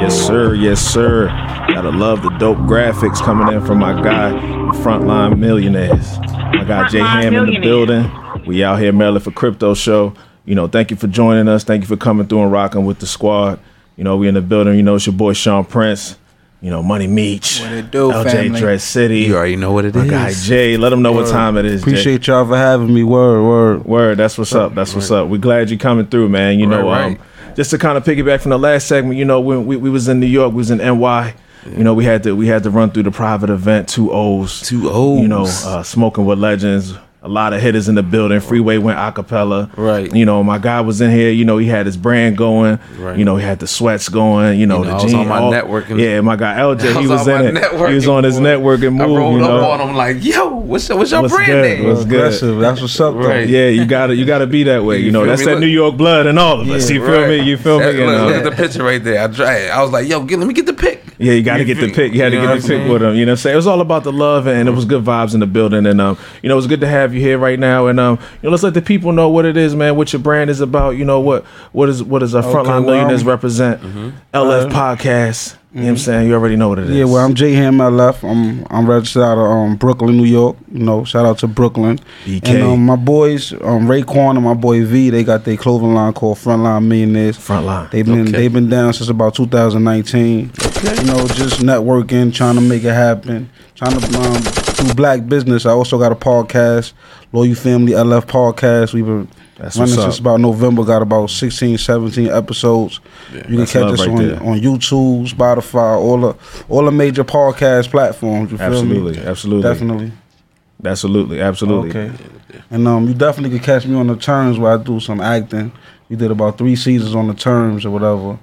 Yes, sir. Yes, sir. Gotta love the dope graphics coming in from my guy, Frontline Millionaires. My got Jay Ham in the building. We out here, Maryland, for Crypto Show. You know, thank you for joining us. Thank you for coming through and rocking with the squad. You know, we in the building. You know, it's your boy Sean Prince. You know, Money Meech. What it do, LJ family? Dread City. You already know what it my is. guy Jay. Let him know what time it is. Jay. Appreciate y'all for having me. Word, word. Word, that's what's up. That's what's up. We're glad you're coming through, man. You know, Right, um, right. just to kind of piggyback from the last segment, you know, when we, we was in New York, we was in NY. You know, we had to we had to run through the private event, two O's. Two O's. You know, uh, smoking with legends. A lot of hitters in the building. Freeway went a cappella. Right. You know, my guy was in here. You know, he had his brand going. Right. You know, he had the sweats going. You know, You know, the I was jean- on my all- networking. Yeah, my guy LJ, I he was on in my it. He was on his boy. networking I move. rolled You up on him like, yo, what's your, what's your What's brand good? name? What's good? Aggressive. That's what's up, though. Yeah, you gotta you gotta be that way. You, You know, that's me? that Look- New York blood and all of us. you feel Right. me? You feel That- me? Look, look at the picture right there. I tried. I was like, yo, get, let me get the pic. Yeah, you got to get the feel- pick. You had to you know get the I'm pick with saying? him. You know what I'm saying? It was all about the love, and it was good vibes in the building. And um, you know, it was good to have you here right now. And um, you know, let's let the people know what it is, man. What your brand is about. You know what what is what does a frontline well, millionaires represent? LF podcast. You know what I'm saying? You already know what it is. Yeah, well, I'm J Ham LF. I'm I'm registered out of um, Brooklyn, New York. You know, shout out to Brooklyn. BK. And um, my boys, um, Raekwon and my boy V, they got their clothing line called Frontline Millionaires. Frontline. They've been Okay. they've been down since about 2019. You know, just networking, trying to make it happen, trying to um, do black business. I also got a podcast, Loyal Family LF podcast. We've been That's running since about November. Got about 16, 17 episodes. you can catch us right on, there. on YouTube, Spotify, all the all the major podcast platforms. You feel Absolutely, me? absolutely. Definitely. Absolutely, absolutely. Okay. And um, you definitely could catch me on the terms where I do some acting. We did about three seasons on the terms or whatever.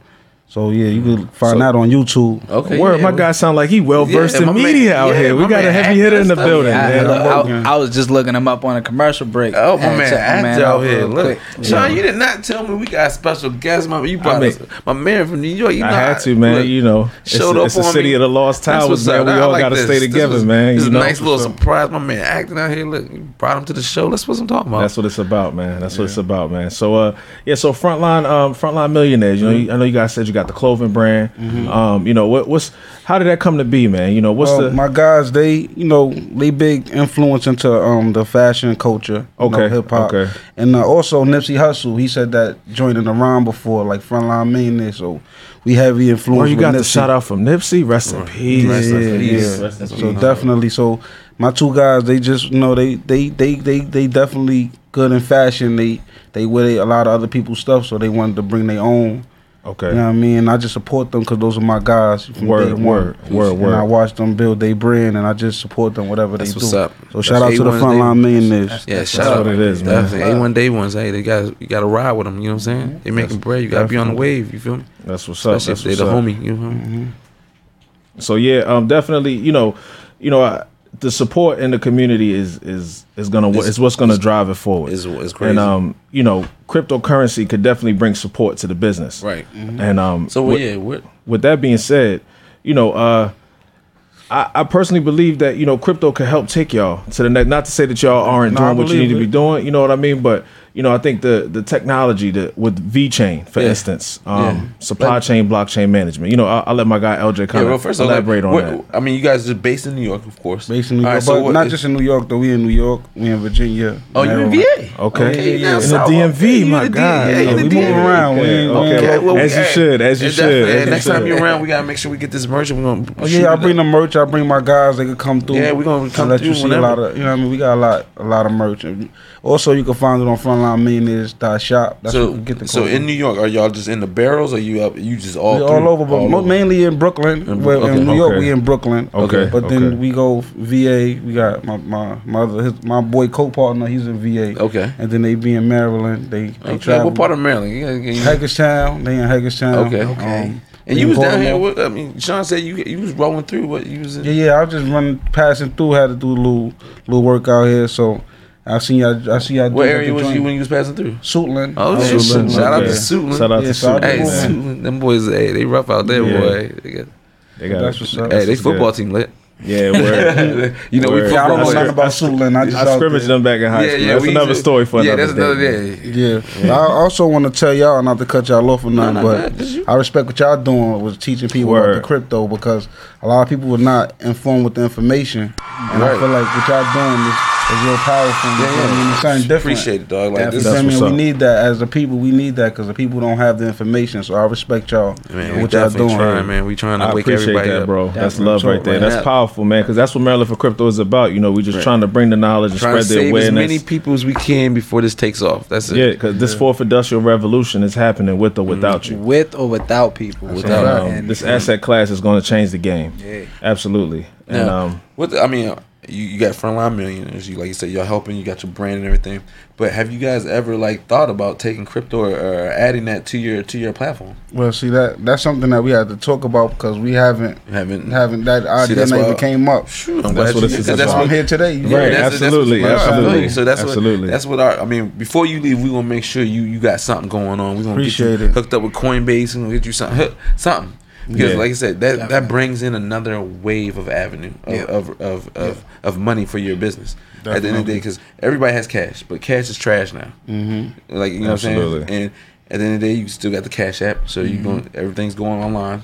So yeah, you can find that on YouTube. Okay. Word, yeah, my we- guy sound like he well versed Yeah, in my man- media out yeah, here. We got a heavy hitter in the stuff. building, I, man. I- I was just looking him up on a commercial break. Oh my man, check my out out here. Look, quick. Sean, you did not tell me we got a special guest. My, you brought I mean- us, my man from New York. You know, I had to, man. look, you know, it's, showed it's up the on city me. of the lost That's towers, what's man. We all like got to stay together, man. This is you a nice little surprise. My man acting out here. Look, you brought him to the show. That's what I'm talking about. That's what it's about, man. That's what it's about, man. So, uh, yeah. So, frontline, um, frontline millionaires. You know, you, I know you guys said you got the clothing brand. Um, you know, what, what's how did that come to be, man? You know, what's Well, the my guys, they you know they big influence into um the fashion culture, Okay, hip hop, okay. and uh, also Nipsey Hussle. He said that joining around before like frontline millionaire, so we heavy influence. Well, you with got the shout out from Nipsey. Rest in peace. Yeah, Rest in peace. yeah. In So peace. definitely, so my two guys, they just you know they they they they they definitely good in fashion. They they wear a lot of other people's stuff, so they wanted to bring their own. Okay. You know what I mean? I just support them because those are my guys. From Word, day one. word, word, And word. I watch them build their brand, and I just support them whatever That's they what's do. up. So shout out That's to the frontline day. millionaires. Yeah, That's shout out. what it is, man. Definitely. A1 day ones. Hey, they got you got to ride with them. You know what I'm saying? They making bread. You got to be on the wave. You feel me? That's what's up. Especially That's if they what's the up. homie. You know what I mean? So yeah, um, definitely, you know, you know, uh, the support in the community is is is gonna It's- is what's gonna drive it forward. It's, it's crazy. and um, you know, cryptocurrency could definitely bring support to the business. right. And um, So with, yeah, what? with that being said, you know, uh, I, I personally believe that you know crypto could help take y'all to the next. Not to say that y'all aren't No, doing what you believe need to be doing. You know what I mean? But you know, I think the the technology that with VeChain, for Yeah. instance, um, Yeah. supply Like- chain, blockchain management. You know, I'll, I'll let my guy LJ Yeah, well, first of all, like, elaborate on what- that. I mean, you guys are based in New York, of course. Based in New York, right, so what not just in New York though. We in New York, we in Virginia. Oh, you in VA? Okay, yeah, yeah. in the DMV, my in God. Yeah, you in we the moving around. Okay, ain't- we okay. ain't- well, As you should, as you should, definitely, as and you next time you're around, we gotta make sure we get this merch. We're gonna. Oh yeah, I bring the merch. I bring my guys. They can come through. Yeah, we gonna and come let through you see whenever. a lot of. You know, I mean, we got a lot, a lot of merch. Also, you can find it on frontlinemillionaires.shop. That's where So, you can get the so in New York, are y'all just in the barrels, or you up? You just all we all over, but All mo- over. mainly in Brooklyn. In Well, Brook- in. New York, Okay. we in Brooklyn. Okay, but then okay. we go VA. We got my my my other his, my boy co-partner. He's in VA. Okay. And then they be in Maryland. They they Okay, travel. what part of Maryland? You gotta- you- Hagerstown. They in Hagerstown. Okay. Um, and you was down here. Baltimore. What, I mean, Sean said you you was rolling through. What you was in? Yeah, yeah. I was just running, passing through. Had to do a little, little work out here. So I seen y'all. I see y'all. What area was joint. you when you was passing through? Suitland. Oh, I was yeah, Suitland. Shout out to Suitland. Shout out Yeah, to so Suitland. Hey, Yeah. Suitland, them boys, hey, they rough out there, Yeah. boy. They got, They got That's what's up. hey, they That's football good. team lit. Yeah, word. you know, we Word. Yeah, I don't know football. nothing about Suitland. I just I scrimmaged them back in high school. Yeah, That's another used to- story for yeah, another that's another day. day. Yeah. I also want to tell y'all, not to cut y'all off or nothing, no, but no, I respect what y'all doing with teaching people about the crypto because a lot of people were not informed with the information, and I feel like what y'all doing is, is real powerful. You Yeah, feel me? yeah. It's something different. Appreciate it, dog. Like You this, feel That's me? what's We need that as a people. We need that because the people don't have the information. So I respect y'all man, and we what y'all doing. trying, man. We trying to I wake appreciate everybody that, up, bro. That's Definitely. love right there. man, That's that- powerful, man. Because that's what Maryland for Crypto is about. You know, we just Right. trying to bring the knowledge and Trying to spread the save as many people as we can before this takes off. That's it. yeah, because this fourth industrial revolution is happening with or without you. with or without people. Without- And, um, this asset class is going to change the game. Yeah. Absolutely. And Now, um, what the, I mean, uh, you, you got frontline millionaires. You like you said, y'all helping. You got your brand and everything. But have you guys ever like thought about taking crypto or, or adding that to your to your platform? Well, see that that's something that we had to talk about because we haven't You haven't. haven't that idea that's never why- came up. Shoot, That's I'm glad what you- this is that's That's why I'm here today. You Right, know? that's- that's absolutely, what- absolutely, So that's absolutely. what that's what our. I mean, before you leave, we gonna make sure you you got something going on. We gonna Appreciate get you it. hooked up with Coinbase and we'll get you something something. Because Yeah. like I said, that that brings in another wave of avenue of Yeah. of, of, of, of money for your business. At the end of the day, because everybody has cash, but cash is trash now. Mm-hmm. Like you know what I'm saying. And at the end of the day, you still got the Cash App, so you going everything's going online.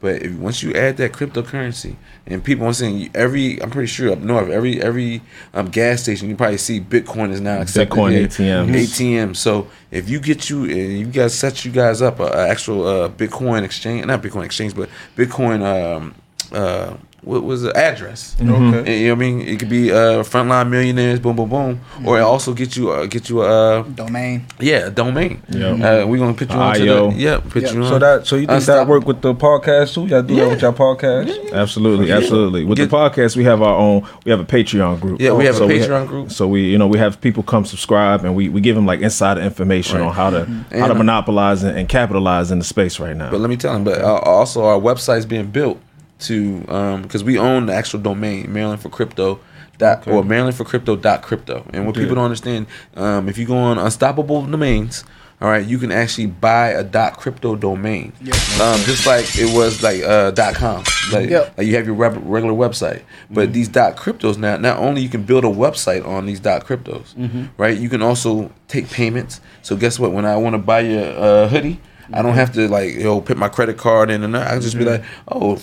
But if, once you add that cryptocurrency, and people, I'm saying every, I'm pretty sure up north, every every um, gas station, you probably see Bitcoin is now accepted. Bitcoin. ATMs. ATM. So if you get you, and you guys set you guys up a, a actual uh, Bitcoin exchange, not Bitcoin exchange, but Bitcoin. Um, uh, what was the address. Okay. And, you know what I mean? It could be uh, frontline millionaires, boom, boom, boom, or it also get you uh, get you a uh, Domain. yeah a domain. Yeah. Uh, we're gonna put you on to IO. the yeah, put Yeah. you on. So that so you think that Unstoppable. work with the podcast too? Y'all do that with your podcast? Absolutely, Yeah. absolutely. With Get- the podcast, we have our own. We have a Patreon group. Yeah, we have a Patreon ha- group. So we, you know, we have people come subscribe, and we, we give them like insider information Right. on how to how And, to uh, monopolize and, and capitalize in the space right now. But let me tell them. But uh, also, our website's being built to because we own the actual domain, Maryland for Crypto. Dot, or Maryland for crypto dot crypto. And what people don't understand um, if you go on unstoppable domains all right you can actually buy a dot crypto domain. Um, just like it was like uh, dot com. Like, Yep. like you have your regular website. But these dot cryptos now not only you can build a website on these dot cryptos right you can also take payments. So guess what? When i want to buy your uh, hoodie I don't have to like yo put my credit card in and that. I can just be like, oh,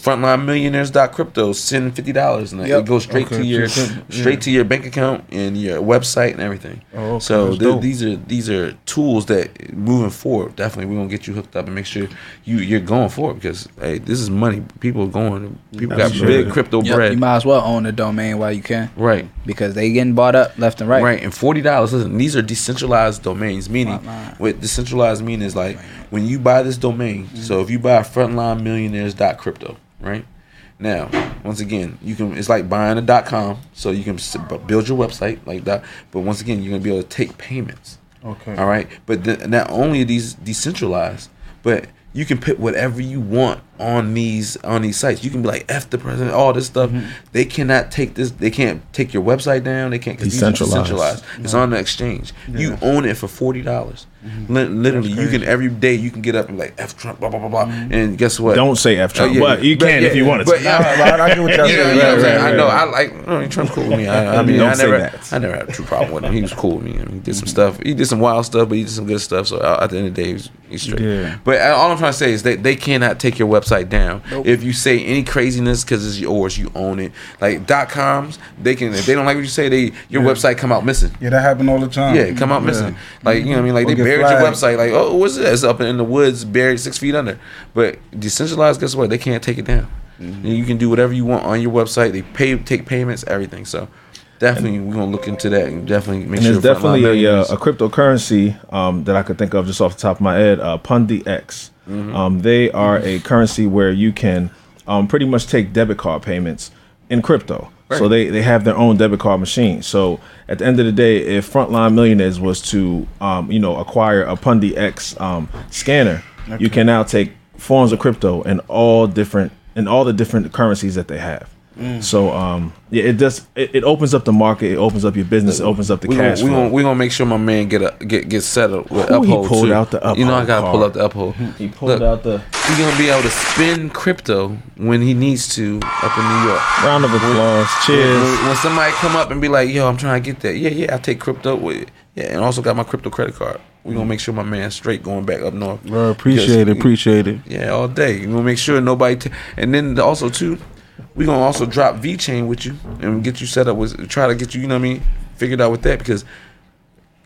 frontlinemillionaires.crypto, send fifty dollars, and Yep. it goes straight Okay, to your so send- straight to your bank account and your website and everything. Oh, okay, so th- these are these are tools that moving forward, definitely we're gonna get you hooked up and make sure you you're going for it because hey, this is money. People are going. People got Absolutely. big crypto Yep, bread. You might as well own the domain while you can right. because they getting bought up left and right. Right. and forty dollars. Listen, these are decentralized domains. Meaning, what decentralized mean is like when you buy this domain. Mm-hmm. So if you buy frontlinemillionaires.crypto, right? Now, once again, you can. It's like buying a dot com. So you can build your website like that. But once again, you're gonna be able to take payments. Okay. All right. But the, not only are these decentralized, but you can put whatever you want on these on these sites. You can be like F the president, all this stuff. Mm-hmm. They cannot take this. They can't take your website down. They can't because these are Decentralized. decentralized. It's on the exchange. You own it for forty dollars. Mm-hmm. literally, you can every day you can get up and be like F Trump, blah blah blah blah. And guess what? Don't say F Trump, Uh, yeah, but you but can if yeah, you wanted but to. yeah, Nah, nah, I what y'all know, saying. you know what I'm saying? I know. I like. I mean, Trump cool with me. I, I mean, Don't I never, that. I never had a true problem with him. He was cool with me. I mean, he did some stuff. He did some wild stuff, but he did some good stuff. So uh, at the end of the day, he's, he's straight. Yeah. But uh, all I'm trying to say is that they cannot take your website down if you say any craziness because it's yours. You own it. Like dot coms, they can. If they don't like what you say, they your website come out missing. Yeah, that happen all the time. Yeah, come out missing. Like you know, what I mean, like Or they buried flagged. your website. Like, oh, what's this? It's up in the woods, buried six feet under. But decentralized, guess what? They can't take it down. Mm-hmm. And you can do whatever you want on your website. They pay, take payments, everything. So definitely, we're gonna look into that and definitely make and sure. there's definitely a, uh, Millionaires- a cryptocurrency um, that I could think of just off the top of my head, uh, Pundi X. Um, they are a currency where you can um, pretty much take debit card payments in crypto. So they, they have their own debit card machine. So at the end of the day, if Frontline Millionaires was to um, you know acquire a Pundi X um, scanner, you can now take forms of crypto in all different in all the different currencies that they have. So um, yeah, it does. It, it opens up the market. It opens up your business. It opens up the we gonna, cash we flow. gonna we gonna make sure my man get a get get settled with Ooh, he pulled too. out the You know I gotta pull up the uphold. he pulled Look, out the He gonna be able to spin crypto when he needs to up in New York. round of applause. Cheers. When, when somebody come up and be like, "Yo, I'm trying to get that," yeah, yeah, I take crypto with it. Yeah, and also got my crypto credit card. We gonna make sure my man straight going back up north. Bro, appreciate it, appreciate it. Yeah, all day. We gonna make sure nobody. T- and then also too, we gonna also drop VeChain with you and get you set up with try to get you. You know what I mean? Figured out with that because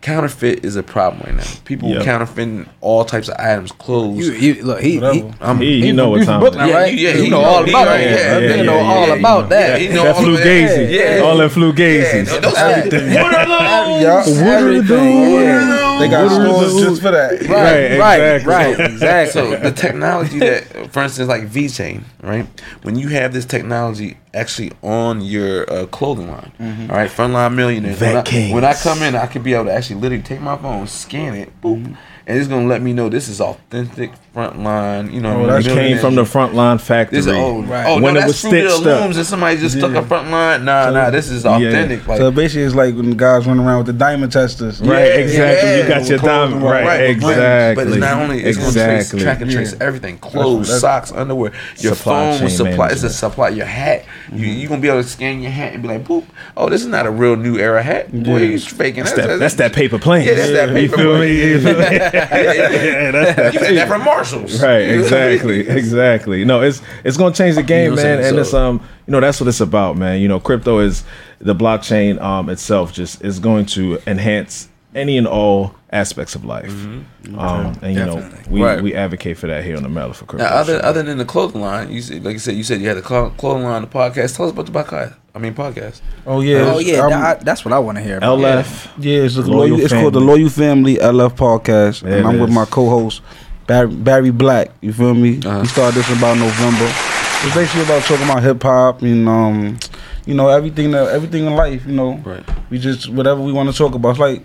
counterfeit is a problem right now. People Yep. counterfeiting all types of items, clothes. You, you look, he, he, Whatever. I'm, He, he he know from- what he from time. Brooklyn, it is. right? yeah, You he know know- all about know- it. yeah, You yeah, know all yeah, about yeah, that. he know That all of Flugazi. Yeah, All them Flugazis. Yeah, those- Everything. What are those? Yeah. Everything, yeah. They got stores just for that. Right, Right, right, exactly. right, exactly. So the technology that, for instance, like VeChain, right? When you have this technology actually on your uh, clothing line, Mm-hmm. all right, Frontline Millionaires. When I, when I come in, I could be able to actually literally take my phone, scan it, boop, Mm-hmm. and it's gonna let me know this is authentic Frontline. You know, Oh, what I oh, that's came from the front line factory. This is oh, Right. oh When no, it that's was Fruit of stitched the up. Looms and somebody just stuck a front line. Nah, nah, this is Yeah. authentic. Like So basically, it's like when the guys run around with the diamond testers. Right, Yeah, exactly. yeah. You got your diamond. Right, Right, exactly. But it's not only it's exactly. gonna trace, track and trace everything: clothes, that's- socks, underwear, your Supply phone, chain supply. It's a supply. Your hat. You mm-hmm. you gonna be able to scan your hat and be like, boop. Oh, this is not a real new era hat. Boy, you faking. That's that, that's that paper plane. Yeah, that's that You paper feel plane. me? You feel me? yeah, that's that You got that from Marshalls. Right, exactly, exactly. No, it's it's gonna change the game, know man, and So- it's um, you know, that's what it's about, man. You know, crypto is the blockchain um itself just is going to enhance any and all aspects of life. Um, and you know, we, Right. we advocate for that here on the Maryland for Crypto. Now, other other than the clothing line, you said, like you said, you said you had the clothing line, the podcast. Tell us about the podcast. I mean, podcast. Oh yeah. Oh yeah, I'm- that- that's what I want to hear. About. LF. Yeah, it's, the Loyal loyal, it's called the Family. Loyal Family LF Podcast, There and I'm with my co-host Barry, Barry Black. You feel me? Uh-huh. We started this in about November. It's basically about talking about hip hop and um, you know everything that everything in life. You know, Right. we just whatever we want to talk about. It's like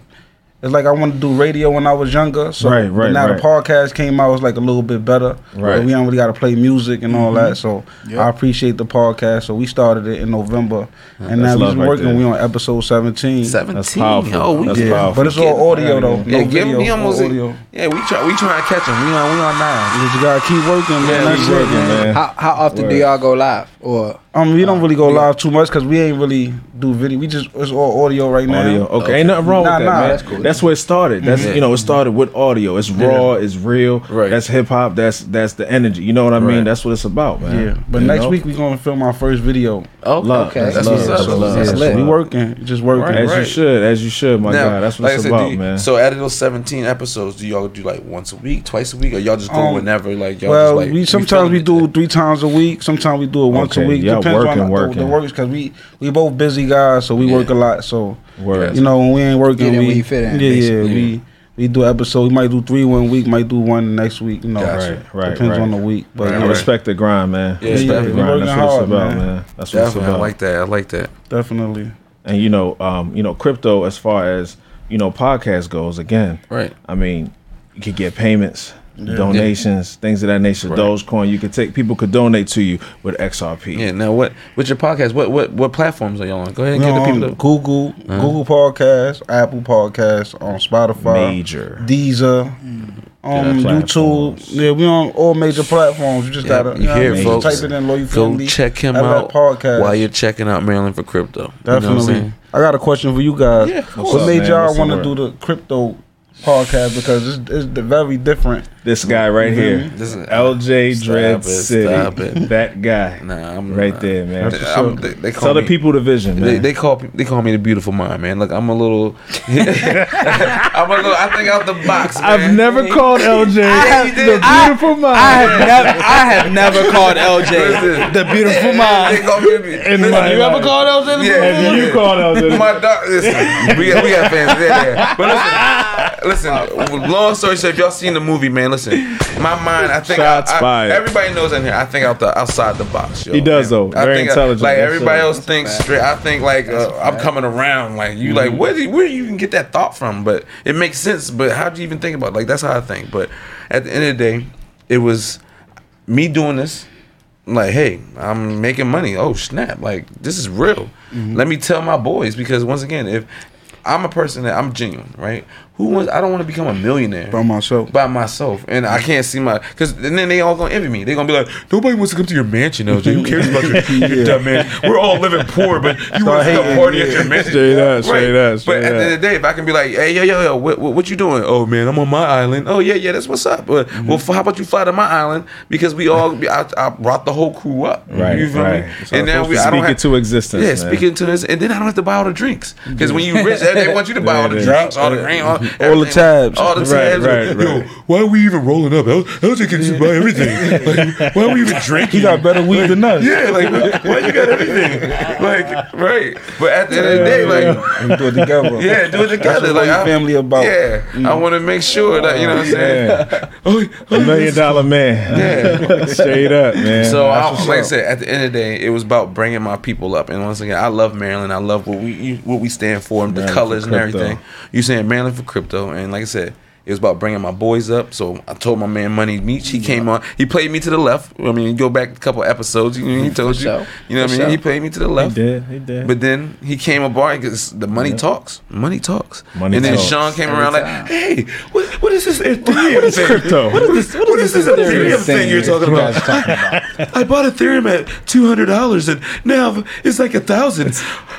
it's like I wanted to do radio when I was younger. So Right, but right, now right. the podcast came out, it's like a little bit better. Right. But we don't really got to play music and all that. So Yep. I appreciate the podcast. So we started it in November, and That's now we've been working. there. We on episode seventeen. Seventeen. powerful. Oh, we That's did. yeah, powerful. but it's all audio though. No Yeah, give video, me almost. all audio. Yeah, we try. We trying to catch them. We on. We on now. You just gotta keep working, man. Yeah, That's keep it, working, man. How how often do y'all go live? Or Um, we don't really go live too much because we ain't really do video. We just it's all audio right now. Audio. Okay. ain't nothing wrong Nah, with that, nah, man. that's That's, where it started. That's Yeah. you know, it started with audio. It's raw, it's real. Right. That's hip hop. That's that's the energy. You know what I mean? Right. That's what it's about, man. Yeah, but You next know? week we gonna film our first video. Oh, Love. Okay. That's That's love. what's up. Love. That's That's. We working, just working. Right. As you should, as you should, my now, God. That's what like it's said, about, you- man. So out of those seventeen episodes, do y'all do like once a week, twice a week, or y'all just go Um, whenever? Like y'all Well, just like we sometimes we do it? three times a week. Sometimes we do it once Okay, a week. y'all Depends working, on the, working. the works because we we both busy guys, so we work a lot. So Word. you know when we ain't working, Get in we fit in, yeah, yeah, basically. we we do episode. We might do three one week, might do one next week. You know, Gotcha. Right, right, depends right. on the week. But Right, I yeah, right. respect the grind, man. Yeah, respect yeah, the grind. That's what it's hard, about, man. man. That's what it's Definitely, I about. like that. I like that. definitely. and you know, um, you know, crypto as far as you know, podcast goes. Again, Right. I mean, you could get payments, donations, things of that nature. Right. Dogecoin, you could take. People could donate to you with XRP. Yeah. Now, what with your podcast? What what what platforms are y'all on? Go ahead and We give the on people. The, Google, Google Podcasts, Apple Podcasts, on Spotify, Major. Deezer, um, Yeah, YouTube. platforms. Yeah, we on all major platforms. You just Yeah, gotta, you you know hear I it, mean? folks. Type it in, Loyal Go Family. check him out Podcast. while you're checking out Maryland for crypto. You know what I'm Definitely. I got a question for you guys. Yeah, of what course. made Man, y'all want to do the crypto podcast? Because it's, it's very different. This guy right here, This is- LJ Dread City. stop it. That guy, Nah, I'm right nah. there, man. That's what's I'm- up. they, they call Tell the me- people the vision, man. They, they call they call me the beautiful mind, man. Look, I'm a little, I'm a little. I think out the box. Man. I've never called LJ Yeah, the did. beautiful mind. I have never I have never called LJ the beautiful They mind. call me the- In my you life. ever called LJ the Have beautiful mind? you called LJ? My dog, listen, we got, we got fans there, there. But listen, listen. Long story short, if y'all seen the movie, man, listen. My mind, I think, Shots I, I- fired. everybody knows in here. I think out the outside the box. Yo, He does, man. though. I Very think, intelligent. Like That's everybody it. else thinks straight. I think like uh, I'm coming around. Like you, like where do you, where do you even get that thought from? But it makes sense. But how do you even think about? It? Like that's how I think. But at the end of the day, it was me doing this like, hey, I'm making money. Oh snap! Like this is real. Let me tell my boys because once again, if I'm a person that I'm genuine, right? Who wants? I don't want to become a millionaire By myself. by myself, and I can't see my because and then they all gonna envy me. They gonna be like, nobody wants to come to your mansion, LJ. Who cares about your, your Yeah. dumb man? We're all living poor, but you want to hating, party yeah. at your mansion? Straight up, straight up, straight but at the end of the day, if I can be like, hey, yo, yo, yo, what, what, what you doing? Oh man, I'm on my island. Oh yeah, yeah, that's what's up. But Mm-hmm. well, f- how about you fly to my island because we all I, I brought the whole crew up. Right, you feel right. me? All And now we I don't speak have, it to existence, Yeah, man. speak it to this, and then I don't have to buy all the drinks because when you rich, they they want you to buy all the drinks, all the green, all, All the tabs. all the tabs. Right, tabs. right, Yo, why are we even rolling up? LJ can just buy everything. Like, why are we even drinking? He got better weed than us. Yeah, like why, you got everything? Like right, but at the end of the day, like do it together. yeah, do it together. like I- Family about. Yeah, I mm. want to make sure that you know what I'm saying. Yeah. Oh, oh, A million dollar man. Yeah, straight up, man. So, I, like I said, at the end of the day, it was about bringing my people up. And once again, I love Maryland. I love what we what we stand for, the Maryland for colors and everything. You saying mainly for crypto, and like I said. It was about bringing my boys up, so I told my man Money Meech. He came on. He played me to the left. I mean, you go back a couple episodes. You know, he told you. sure. You know what I For mean? He sure. played me to the left. he did, he did. But then he came aboard because the money talks. Money talks. Money and then talks. Sean came Every around time. like, "Hey, what, what is this Ethereum what is thing? crypto? What is this? What is this Ethereum thing you're talking about?" talking about? I bought Ethereum at two hundred dollars, and now it's like a thousand.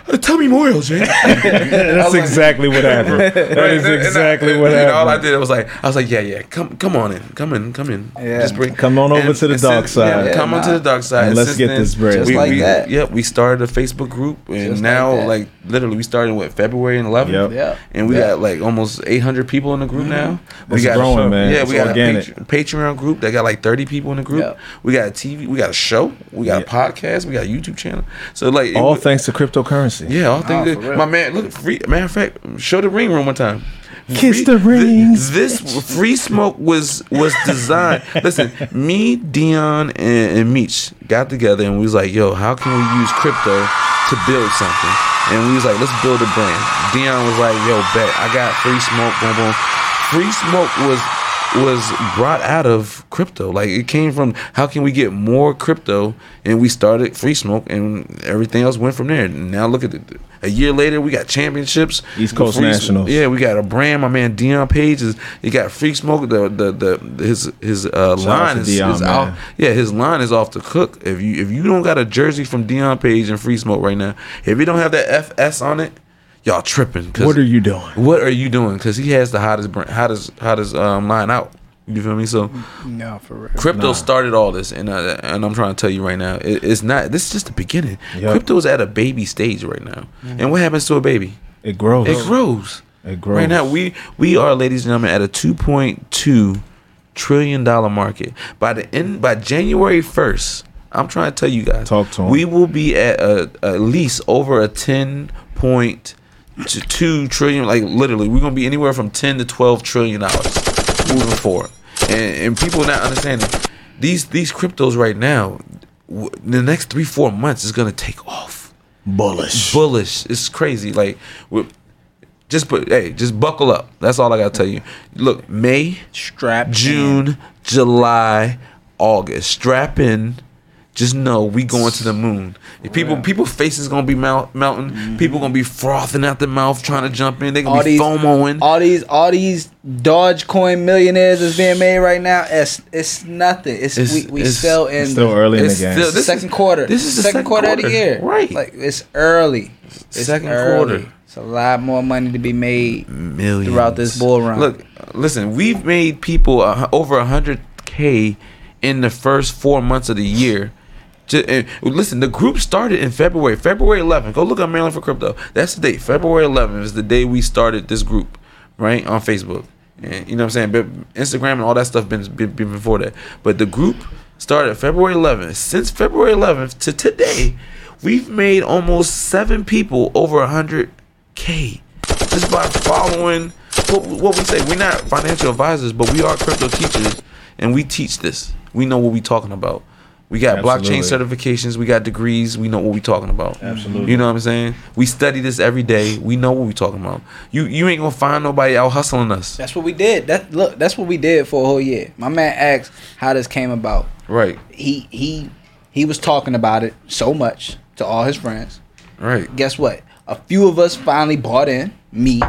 Uh, tell me more, LJ. That's exactly what happened. That is exactly what you know, happened. all I did it was like I was like, yeah, yeah, come come on in, come in, come in, Yeah. just bring, Come on over to the dark since- yeah, side. come Yeah, on to the dark side. And let's get then, this bread. Just we, like we, that. Yep, we started a Facebook group, and Just now that. like, literally we started with February and 11th. Yep. Yeah. And we Yeah. got like almost 800 people in the group mm-hmm. now. We It's got growing, man. Yeah, It's we got organic. a Patre- Patreon group that got like 30 people in the group. Yeah. We got a TV, we got a show, we got a podcast, we got a YouTube channel. So like All wa- thanks to cryptocurrency. yeah, all things. Nah, that- for real. my man, look, free. Matter of fact, show the ring room one time. Kiss Free- the rings. This, free smoke was was designed. Listen, me, Dion, and, and Meech got together and we was like, "Yo, how can we use crypto to build something?" And we was like, "Let's build a brand." Dion was like, "Yo, bet I got free smoke." Boom, boom. Free smoke was was brought out of crypto. Like it came from how can we get more crypto? And we started free smoke, and everything else went from there. Now look at it. A year later, we got championships. East Coast Free- Nationals. Yeah, we got a brand. My man Dion Page is. He got free smoke. The the the his his uh, line is, Dion, is out. Yeah, his line is off the cook. If you if you don't got a jersey from Dion Page and free smoke right now, if you don't have that FS on it, y'all tripping. What are you doing? what are you doing? Because he has the hottest brand, hottest hottest um, line out. You feel me? So No, for real. crypto started all this, and uh, and I'm trying to tell you right now, it, it's not. This is just the beginning. Yep. Crypto's at a baby stage right now. And what happens to a baby? It grows. It grows. It grows. Right now, we we are, ladies and gentlemen, at a 2.2 trillion dollar market. By the end, by January 1st, I'm trying to tell you guys, Talk to 'em. we will be at a, at least over a 10.2 trillion. Like literally, we're gonna be anywhere from 10 to 12 trillion dollars moving forward. And and people not understanding these these cryptos right now. w- The next three four months is gonna take off bullish. bullish. It's crazy. Like, just put, hey, just buckle up. That's all I gotta tell you. Look, May, Strap. in. June, July, August. Strap in. Just know we going to the moon. If people, people faces gonna be mount, mounting. People gonna be frothing out the mouth trying to jump in. They gonna All be these, FOMOing. all these, all these Dogecoin millionaires that's being made right now. It's it's nothing. It's, It's- we we it's- still in Still early in the game. still- this second is- quarter. this is the second, second quarter, of the year. Right. Like it's early. It's Second early. quarter. It's a lot more money to be made. millions throughout this bull run. Look, listen, we've made people uh, over hundred k in the first four months of the year. Ju- and listen, the group started in February. February 11th. Go look up Maryland for Crypto. That's the date. February 11th is the day we started this group, right on Facebook. And you know what I'm saying? But Instagram and all that stuff been, been, been before that. But the group started February 11th. Since February 11th to today, we've made almost seven people over 100k just by following what, what we say. We're not financial advisors, but we are crypto teachers, and we teach this. We know what we're talking about. We got blockchain certifications. We got degrees. We know what we're talking about. Absolutely. You know what I'm saying? We study this every day. We know what we're talking about. You you ain't gonna find nobody out hustling us. That's what we did. That look. That's what we did for a whole year. My man asked how this came about. Right. He he he was talking about it so much to all his friends. Right. Guess what? A few of us finally bought in. Me,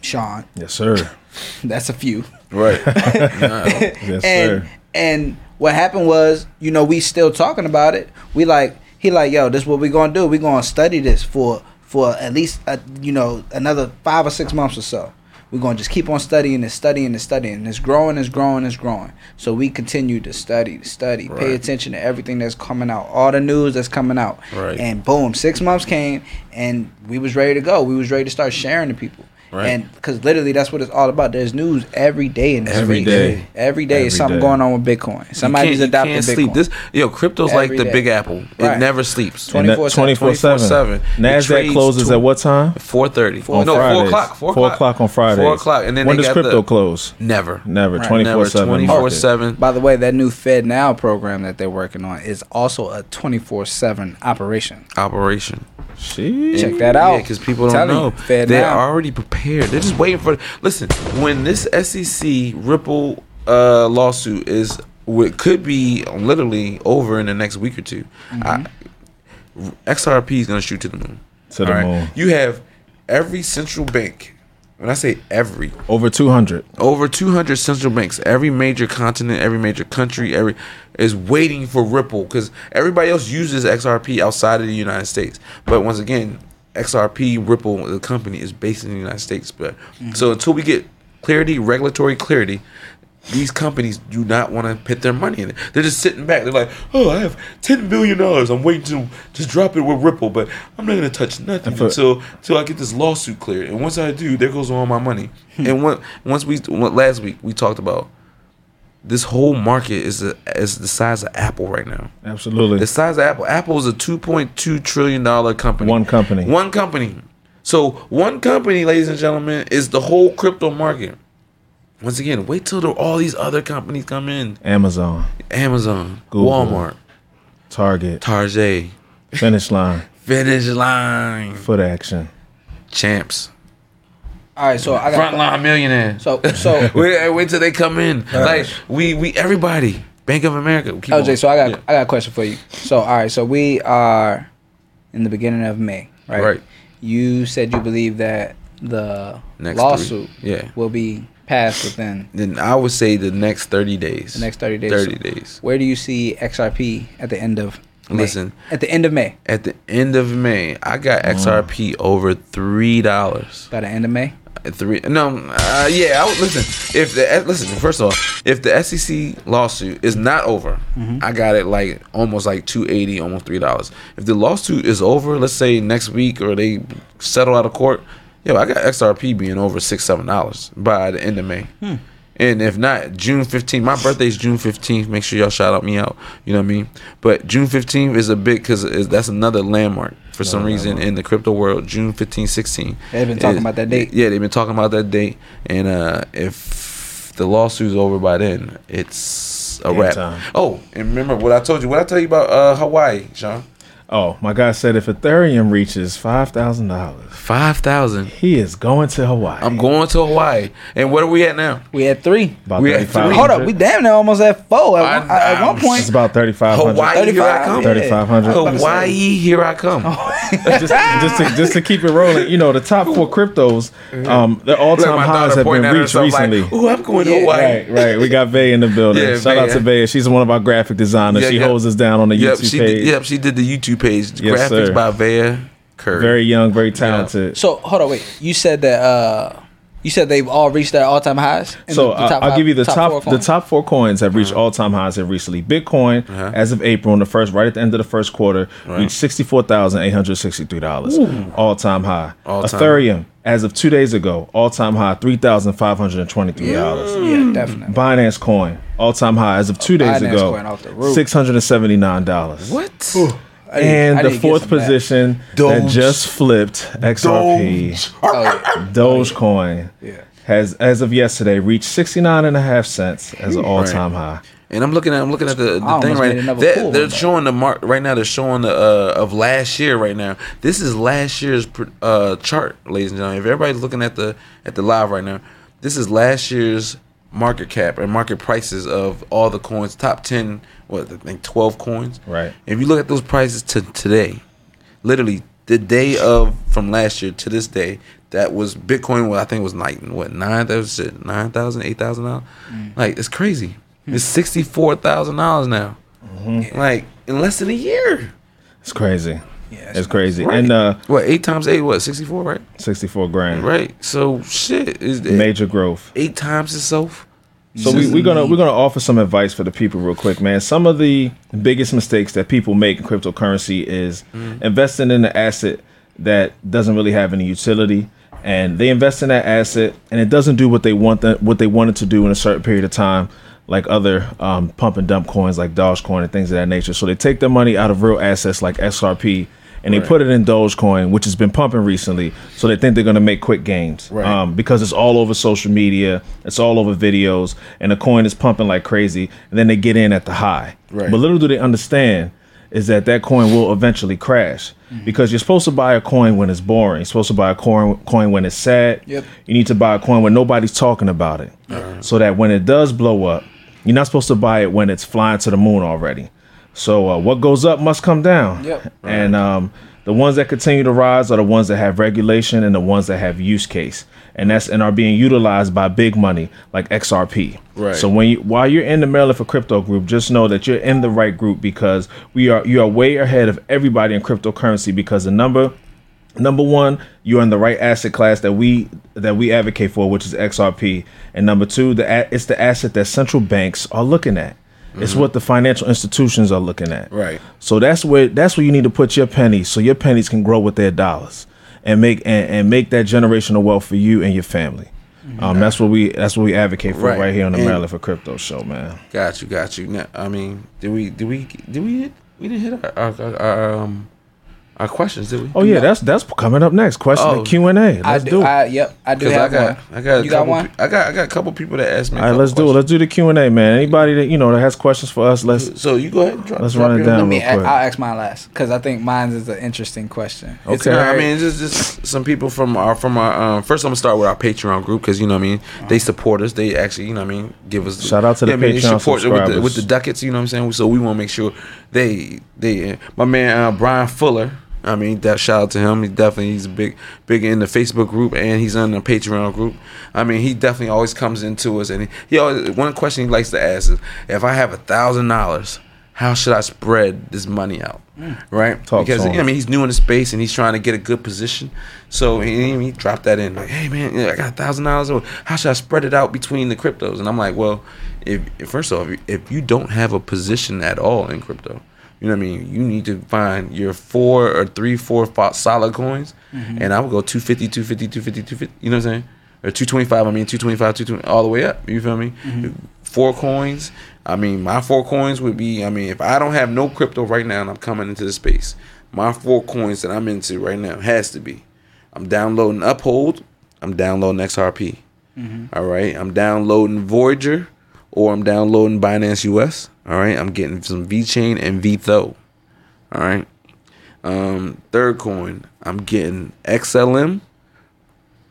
Sean. Yes, sir. That's a few. Right. Nah. Yes, and sir. and what happened was, you know, we still talking about it. We like he like, yo, this what we gonna do. We gonna study this for for at least uh you know another five or six months or so. We're gonna just keep on studying and studying and studying. And It's growing, it's growing, it's growing. So we continue to study, to study, pay attention to everything that's coming out, all the news that's coming out. Right. And boom, six months came, and we was ready to go. We was ready to start sharing to people. Right. And because literally that's what it's all about. There's news every day in this Every space. day. Every day is something day. going on with Bitcoin. Somebody's you can't, adopting you can't Bitcoin. sleep. This yo, crypto's Every like the day. big apple. It never sleeps. 24/7. 24 7. 24/7. It NASDAQ closes tw- at what time? Four thirty. Four- no, four o'clock. Four, Four o'clock on Fridays. Four o'clock, and then when they does crypto the- close? Never. Never. Right. 24 7. Twenty four seven. By the way, that new FedNow program that they're working on is also a 24/7 operation. operation. Shit. Check that out. Yeah, because people don't Telling know. Fed They're Now. already prepared. They're just waiting for. Listen, when this SEC Ripple uh, lawsuit is, what could be literally over in the next week or 2 I, XRP is gonna shoot to the moon. To the right? moon. You have every central bank. When I say every, Over 200. over 200 central banks every major continent every major country every is waiting for ripple because everybody else uses xrp outside of the united states but once again xrp ripple the company is based in the united states but mm-hmm. so until we get clarity, regulatory clarity, these companies do not want to put their money in it. They're just sitting back. They're like, "Oh, I have ten billion dollars. I'm waiting to just drop it with Ripple, but I'm not gonna touch nothing for- until until I get this lawsuit cleared. And once I do, there goes all my money. Hmm. and when, once we last week we talked about this whole market is the is the size of Apple right now. Absolutely. The size of Apple. Apple is a two point two trillion dollar company. One company. One company. So one company, ladies and gentlemen, is the whole crypto market. Once again, wait till all these other companies come in. Amazon, Amazon, Google. Walmart, Target, Target, Finish Line, Finish Line, Foot Action. Champs, All right, so I got Frontline Millionaire. so so wait, uh, wait till they come in. Like we, we, everybody, Bank of America. Keep LJ. on. So I got Yeah. I got a question for you. So all right, so we are in the beginning of May, right? Right. You said you believe that the Next lawsuit three- yeah. will be passed within Then I would say the next thirty days. the next 30 days. Thirty days. Where do you see XRP at the end of May? Listen. At the end of May. At the end of May, I got XRP over three dollars. By the end of May? Three? No, uh, yeah. I would listen. If the eh, listen, first of all, if the SEC lawsuit is not over, I got it like almost like two eighty, almost three dollars. If the lawsuit is over, let's say next week or they settle out of court, yo, I got XRP being over six, seven dollars by the end of May. And if not, June 15th. My birthday is June 15th. Make sure y'all shout out me out. You know what I mean? But June 15th is a big because that's another landmark for some reason in the crypto world. June 15, 16. They've been talking is- about that date. Yeah, they've been talking about that date. And uh, if the lawsuit's over by then, it's a Game wrap. time. Oh, and remember what I told you? What I tell you about uh, Hawaii, Sean? Oh, my guy said if Ethereum reaches five thousand dollars, Five thousand. he is going to Hawaii. I'm going to Hawaii. And where are we at now? We at three. about we at thirty five. three. Hold up, we damn near almost at four. At, I- one, I'm- one point, It's about thirty five hundred. Hawaii, here I come. yeah. Thirty five hundred. Hawaii, here I come. just, just to just to keep it rolling, you know, the top four cryptos, um, the all time my highs have been reached recently. like, "Ooh, I'm going to Hawaii." Right, right. We got Vay in the building. Yeah, Shout out to yeah. Vay. She's one of our graphic designers. Yeah, she yeah. holds us down on the Yep, YouTube she page. did, yep, she did the YouTube page. Yes, Graphics sir. by Vea Curry. Very young, very talented. so hold on, wait. You said that uh, you said they've all reached their all time highs. In So the- the I- top I'll five- give you the top, four the top four coins have reached all time highs here recently. Bitcoin, Uh-huh. as of April, in the first right at the end of the first quarter, reached sixty four thousand eight hundred sixty three dollars, all time high. All-time. Ethereum, as of two days ago, all time high three thousand five hundred twenty three dollars. Yeah, definitely. Binance Coin, all time high as of two days Binance ago, Coin off the roof. six hundred and seventy nine dollars. What? I need- And I the need to get fourth some back. position that just flipped XRP, Oh, yeah. Dogecoin, Yeah. has as of yesterday reached 69 and a half cents as an all-time high. And I'm looking at I'm looking at the, the thing right now. They're, they're one, showing the mark right now. They're showing the uh, of last year right now. This is last year's uh, chart, ladies and gentlemen. If everybody's looking at the at the live right now, this is last year's market cap and market prices of all the coins. Top ten, what I think twelve coins. Right. If you look at those prices to today, literally the day of from last year to this day, that was Bitcoin. What I think was like what nine thousand, nine thousand, eight thousand dollars. Mm. Like it's crazy. Hmm. It's sixty four thousand dollars now. Mm-hmm. Like in less than a year. It's crazy. Yeah, It's crazy. Right. And uh What eight times eight? What sixty four? Right. 64 grand. Right. So shit is Major growth. eight times itself. So we, we're gonna we're gonna offer some advice for the people real quick, man. Some of the biggest mistakes that people make in cryptocurrency is investing in an asset that doesn't really have any utility, and they invest in that asset and it doesn't do what they want that what they wanted to do in a certain period of time, like other um, pump and dump coins like Dogecoin and things of that nature. So they take their money out of real assets like XRP. And they put it in Dogecoin, which has been pumping recently. So they think they're going to make quick gains Right. um, because it's all over social media, it's all over videos, and the coin is pumping like crazy. And then they get in at the high. Right. But little do they understand is that that coin will eventually crash because you're supposed to buy a coin when it's boring. You're supposed to buy a coin coin when it's sad. Yep. You need to buy a coin when nobody's talking about it, so that when it does blow up, you're not supposed to buy it when it's flying to the moon already. So uh, what goes up must come down. Yep. And um, the ones that continue to rise are the ones that have regulation and the ones that have use case, and that's and are being utilized by big money like XRP. Right. So when you, while you're in the Maryland for Crypto group, just know that you're in the right group because we are you are way ahead of everybody in cryptocurrency because the number number one, you're in the right asset class that we that we advocate for, which is XRP, and number two, the it's the asset that central banks are looking at. It's what the financial institutions are looking at. Right. So that's where that's where you need to put your pennies, so your pennies can grow with their dollars, and make and, and make that generational wealth for you and your family. Um, that's what we that's what we advocate for Right. right, here on the And- Maryland for Crypto show, man. Got you, got you. Now, I mean, did we, did we, did we hit? We didn't hit our, our, our, our um, our questions, did we? Oh yeah, that's that's coming up next. Question Oh. Q and A. Let's do. do it. I, yep, I do Because I have got, one. I got, you got one? pe- I got, I got a couple people that asked me. All right, let's do it. Let's do the Q and A, man. Anybody that you know that has questions for us, let's So you go ahead. and Drop, Let's drop run it your- down. Let me. real quick. I'll ask mine last because I think mine is an interesting question. It's Okay, I mean, it's just, just some people from our from our um, first. I'm gonna start with our Patreon group because you know what I mean. They support us. They actually, you know what I mean, give us Shout out to the yeah, I mean, they Patreon support with the, subscribers. with the ducats. You know what I'm saying. So we want to make sure they they. My man uh, Brian Fuller. I mean, that shout out to him. He definitely he's big big in the Facebook group and he's on the Patreon group. I mean, he definitely always comes into us and he, he always one question he likes to ask is, if I have a thousand dollars, how should I spread this money out? Right? Talk because. I mean, he's new in the space and he's trying to get a good position. So he, he dropped that in like, hey man, I got a thousand dollars. How should I spread it out between the cryptos? And I'm like, well, if, first off, if you don't have a position at all in crypto, you know what I mean. You need to find your four or three, four fo- solid coins, mm-hmm. and I would go 250, 250, 250, 250. You know what I'm saying? Or 225. I mean, 225, 220, all the way up. You feel me? Mm-hmm. Four coins. I mean, my four coins would be. I mean, if I don't have no crypto right now and I'm coming into the space, my four coins that I'm into right now has to be. I'm downloading Uphold. I'm downloading XRP. Mm-hmm. All right. I'm downloading Voyager or I'm downloading Binance US. All right. I'm getting some VeChain and VTHO. All right. Um, third coin, I'm getting XLM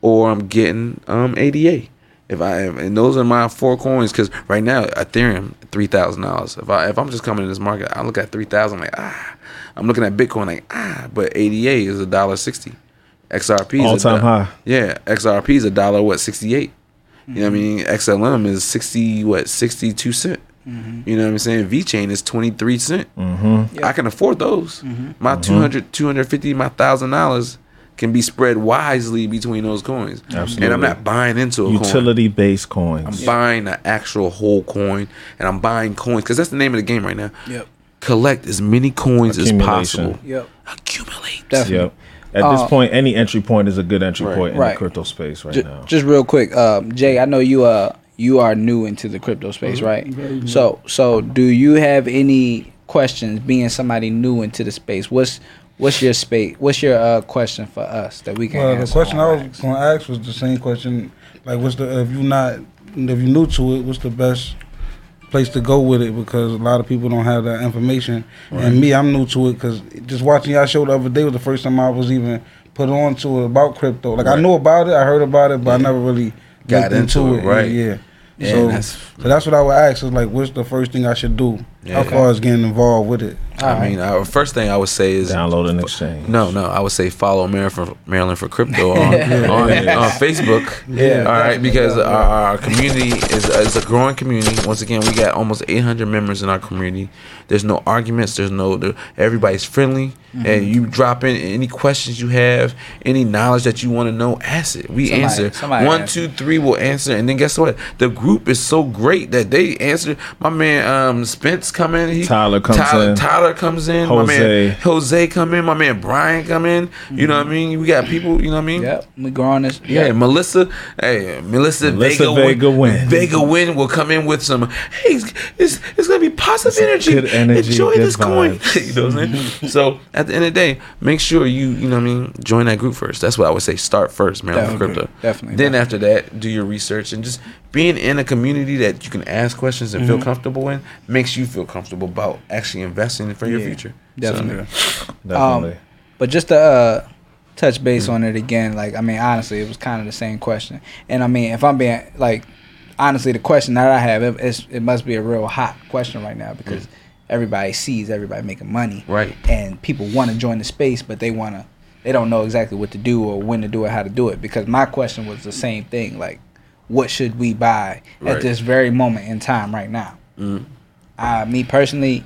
or I'm getting um ADA. If I and those are my four coins because right now Ethereum three thousand dollars. If I if I'm just coming in this market, I look at three thousand like ah. I'm looking at Bitcoin like ah, but ADA is a dollar sixty. XRP is a All-time high. Yeah, XRP is a dollar what sixty eight. You know what I mean? XLM is sixty what sixty two cent. Mm-hmm. You know what I'm saying? VeChain is twenty three cent. Mm-hmm. I can afford those. Mm-hmm. My mm-hmm. 200 250 my thousand dollars can be spread wisely between those coins. Absolutely. And I'm not buying into a coin. utility based coins. I'm coins. buying the actual whole coin, and I'm buying coins because that's the name of the game right now. Yep. Collect as many coins as possible. Yep. Accumulate. Definitely. Yep. At this Uh, point, any entry point is a good entry Right. point in Right. the crypto space right Ju- now. Just real quick, um, Jay. I know you uh you are new into the crypto space, right? So so do you have any questions? Being somebody new into the space, what's what's your space? What's your uh, question for us that we can Well, the question I was going to ask was the same question. Like, what's the if you not if you're new to it, what's the best place to go with it? Because a lot of people don't have that information. And me, I'm new to it because just watching y'all show the other day was the first time I was even put on to it about crypto. Like I knew about it, I heard about it, but I never really Got into it, right. Yeah. Yeah, so, that's- so that's what I would ask is like, what's the first thing I should do Yeah. as far as getting involved with it? I mean, our first thing I would say is Download and exchange. No, no. I would say follow Maryland for Maryland for crypto on on, on Facebook. Yeah, all right, because definitely. our, our community is is a growing community. Once again, we got almost 800 members in our community. There's no arguments. There's no. There, everybody's friendly, Mm-hmm. and you drop in any questions you have, any knowledge that you want to know, ask it. We Somebody- answer. somebody One, answer. two, three will answer, and then guess what? The group is so great that they answer. My man, um, Spence come in. He, Tyler comes Tyler, in. Tyler comes in. My man Jose come in. My man Brian come in. You know what I mean? We got people. You know what I mean? Yep, we growing this. Yeah, Melissa. Hey, Melissa, Melissa Vega, Vega Win. Win. Vega Win will come in with some. Hey, it's it's, it's gonna be positive energy. good energy, Enjoy good this coin. you know what I'm saying? so at the end of the day, make sure you you know what I mean. Join that group first. That's what I would say. Start first, man. Definitely, crypto. definitely, Then after that, do your research and just being in a community that you can ask questions and Mm-hmm. feel comfortable in makes you feel comfortable about actually investing for your Yeah, future. So, definitely. Definitely. But just to uh, touch base on it again, like I mean, honestly, it was kind of the same question. And I mean, if I'm being like, honestly, the question that I have, it, it's, it must be a real hot question right now because everybody sees everybody making money, Right. And people want to join the space, but they want to, they don't know exactly what to do or when to do it, how to do it. Because my question was the same thing, like, what should we buy Right. at this very moment in time right now? Mm. Uh, me personally,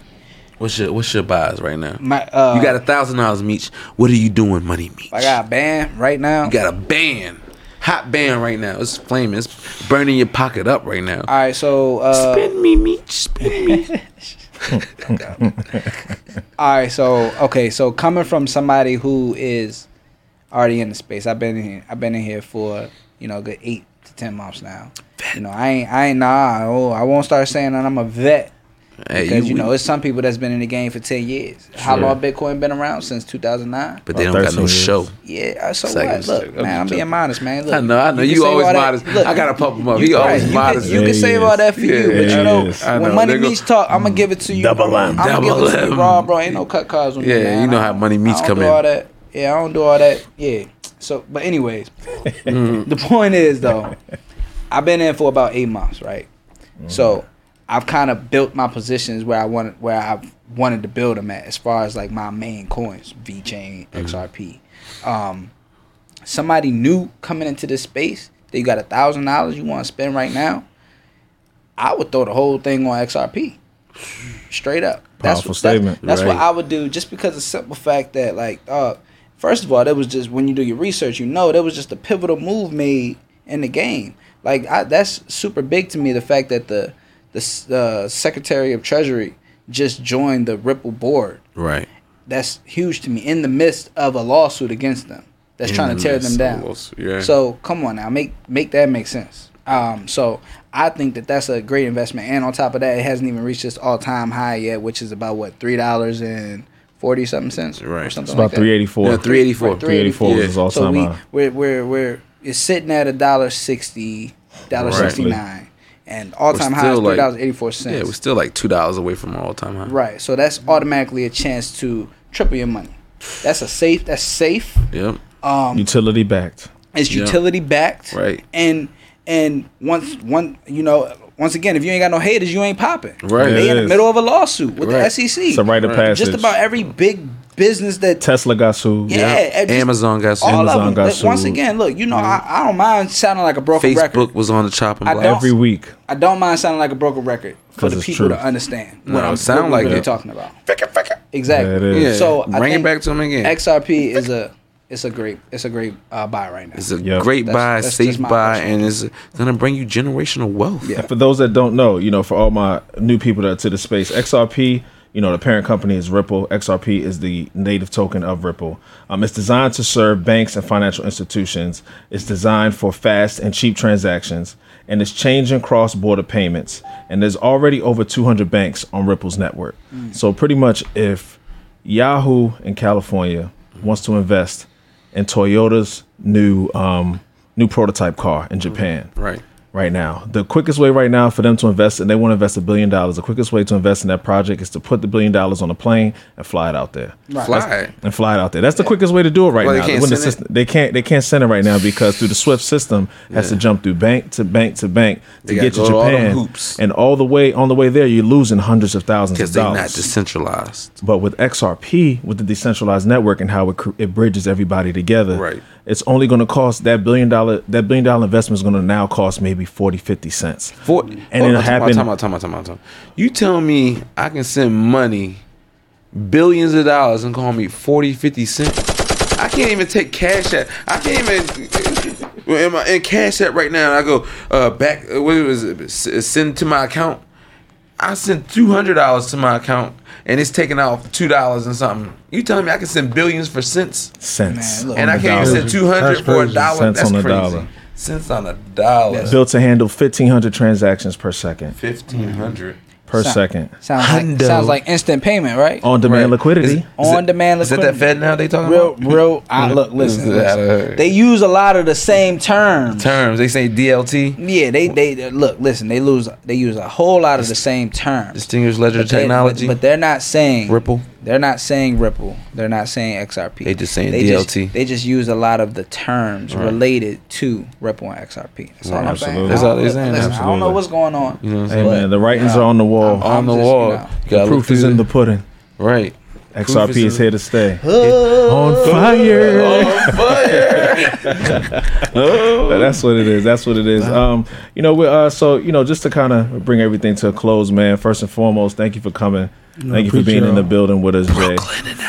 What's your What's your buys right now? My, uh, you got a thousand dollars, Meech. What are you doing, Money Meech? I got a band right now. You got a band, hot band right now. It's flaming. It's burning your pocket up right now. All right, so uh, Spin me, Meech. Spin me. All right, so okay, so coming from somebody who is already in the space, I've been in here, I've been in here for you know a good eight to ten months now. You know, I ain't I ain't nah. Oh, I won't start saying that I'm a vet Hey, because you, know it's some people that's been in the game for ten years. How Sure. long Bitcoin been around since 2009? but they don't got no years. show. Yeah, uh, so Seconds. what? Look, I'm man, I'm being modest, man. Look, I know, I know. can You always modest. look, I gotta pump him up. you- He always right, you modest. Can, you Yeah, can he save is. all that for you, Yeah, but you know, he is. I when Money Meech talk, I'm gonna give it to you. Double bro. M. I'm gonna give it to Double you M. raw, bro. Ain't no cut cards with Yeah, me, man. you know how Money Meech come in. all that. Yeah, I don't do all that. Yeah. So, but anyways, Mm-hmm. the point is though, I've been in for about eight months, right? So I've kind of built my positions where I wanted, where I wanted to build them at, as far as like my main coins, VeChain, Mm-hmm. XRP. Um, somebody new coming into this space, that you got a thousand dollars you want to spend right now, I would throw the whole thing on XRP, straight up. That's Powerful what, statement. That's, that's Right. what I would do, just because of the simple fact that, like, uh, first of all, that was just when you do your research, you know, that was just a pivotal move made in the game. Like, I, that's super big to me. The fact that the the uh, Secretary of Treasury just joined the Ripple board Right. that's huge to me in the midst of a lawsuit against them that's In trying the to tear them down. lawsuit, yeah. So come on now, make make that make sense. Um, so I think that that's a great investment, and on top of that, it hasn't even reached its all time high yet, which is about what three dollars and forty something cents, or Right. something It's about like that. 384. Yeah, 384. Right, 384 was Yeah. his all So time we high. we're we're we're it's sitting at a dollar sixty, dollar Right. sixty nine, and all time We're high is still three like- dollars eighty four cents. Yeah, we're still like two dollars away from all time high. Right. So that's automatically a chance to triple your money. That's a safe. That's safe. Yep. Um, Utility backed. it's Yeah. utility backed. Right. And and once one you know once again if you ain't got no haters you ain't popping. Right. They in the is. middle of a lawsuit with Right. the SEC. It's a rite of Right. passage. Just about every big business that Tesla got sued. yeah, Yep. just Amazon got sued. all Amazon of them. got That- Once again, look, you know I, I don't mind sounding like a broken Facebook record. was on the chopping I block. Every week. I don't mind sounding like a broken record for the people true. to understand No, what I'm sound what like we're it. talking about. Exactly. Yeah, it is. Yeah. So I bring it back to them again. XRP is a it's a great it's a great uh, buy right now. it's a Yep. great That's- buy, that's safe buy, and it's gonna bring you generational wealth. Yeah. And for those that don't know, you know, for all my new people that are to the space, XRP, you know, the parent company is Ripple. XRP is the native token of Ripple. Um, it's designed to serve banks and financial institutions. It's designed for fast and cheap transactions, and it's changing cross-border payments. And there's already over 200 banks on Ripple's network. So pretty much, if Yahoo in California wants to invest in Toyota's new um, new prototype car in Japan, Right. Right now. The quickest way right now for them to invest, and they want to invest a billion dollars. The quickest way to invest in that project is to put the billion dollars on a plane and fly it out there. Fly. And fly it out there. That's the quickest way to do it right Well, they now. can't When the send it? system, they can't. They can't send it right now because through the SWIFT system it has to jump through bank to bank to bank to They get gotta to go all Japan. hoops. And all the way on the way there, you're losing hundreds of thousands of Because they're dollars. not decentralized. But with XRP, with the decentralized network and how it, it bridges everybody together, Right. It's only going to cost that billion dollar that billion dollar investment is going to now cost maybe 40, 50 cents. For, And and it'll happen- Time out, time out, time out, time. You tell me I can send money, billions of dollars, and call me 40, 50 cents. I can't even take cash at. I can't even. In, my, in cash app right now, and I go uh, back. uh, What was it? Send to my account. I sent two hundred dollars to my account, and it's taking off two dollars and something. You telling me I can send billions for cents, Cents. Man, and I can't even send two hundred That's for a dollar? Cents That's on the crazy. dollar. Cents on a dollar. Built to handle 1,500 transactions per second. Fifteen hundred. Per Sound- second. Sounds like, Hundo. sounds like instant payment, right? On demand liquidity. On demand liquidity. Is that liquidity. that FedNow they talking Real, about? real. I, look, listen. Is that, listen. uh, They use a lot of the same terms. Terms they say DLT, Yeah, they they look. Listen, they lose. They use a whole lot of the same terms. distinguished ledger But they- technology. but, but they're not saying Ripple. They're not saying Ripple. They're not saying XRP. They just saying they DLT. Just, they just use a lot of the terms Right. related to Ripple and XRP. That's all Right, I'm saying. That's all they're saying, listen, I don't know what's going on. You know what I'm saying? But, man, the writings yeah, are on the wall. I'm- on the just, you wall. know, You the proof is in the pudding. right. XRP Proof is here to stay. Oh. On fire. On fire. But that's what it is. That's what it is. Um, you know, we uh, so you know, just to kind of bring everything to a close, man. First and foremost, thank you for coming. thank you for being in the building with us, Jay.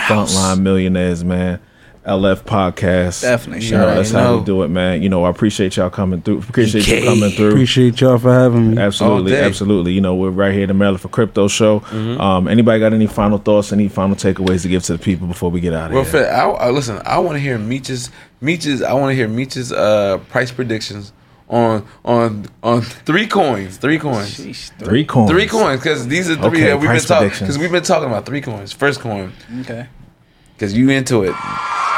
Frontline Millionaires, man. LF podcast. Definitely, You shout know, that's how know. we do it, man. You know, I appreciate y'all coming through. Appreciate you coming through. Appreciate y'all for having me. Absolutely, absolutely. You know, we're right here in the Maryland for Crypto Show. Mm-hmm. Um, anybody got any final thoughts, any final takeaways to give to the people before we get out of Well, here? Fed, I, I listen. I want to hear Meech's Meech's. I want to hear Meech's uh, price predictions on on on three coins. Three coins. Sheesh, Three coins. Three coins, because these are three Okay, that we've been price talking. predictions. Because we've been talking about three coins. First coin, Okay. Because you into it,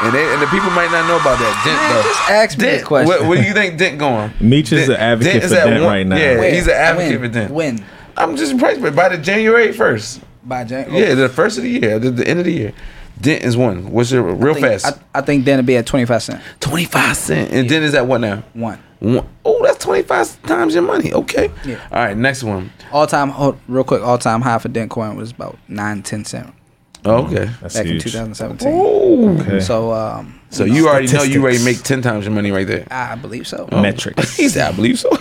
and they, and the people might not know about that. Dent Man, though. just ask me Dent, a question. What, what do you think Dent going? Meech is Dent- the advocate Dent is for Dent one- right now. Yeah, Where? he's an advocate when? for Dent. When? I'm just impressed, but by the January first. By Jan- Yeah, the first of the year, the, the end of the year. Dent is one. What's your real I think, fast? I, I think Dent it'd be at twenty five cent. Twenty five cent, and Dent is at what now? One. One. Oh, that's twenty five times your money. Okay. Yeah. All right, next one. All time, hold, real quick. All time high for Dent coin was about nine ten cent Oh, okay. That's back in two thousand seventeen. Oh. Okay. So um, So you already know you ready to make ten times your money right there. I believe so. Metrics. He said, I believe so. All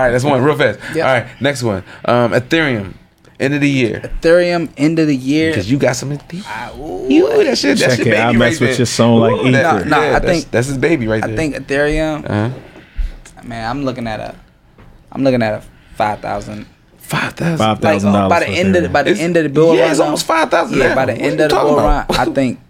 right, that's one real fast. Yep. All right, next one. Um, Ethereum, end of the year. Ethereum end of the year. Because you got some Ethereum. I, ooh, You that shit. That's Check your it. I baby mess right with there. your song like Ooh, that- ether. Nah, yeah, I that's- think- that's his baby right I there. I think Ethereum. Uh-huh. Man, I'm looking at a, I'm looking at a five thousand. Five thousand. Five Like thousand uh, dollars. by the end of the, by the end of the bull yeah, run, it's though, almost five thousand. Yeah, by the end of the bull run, I think. think,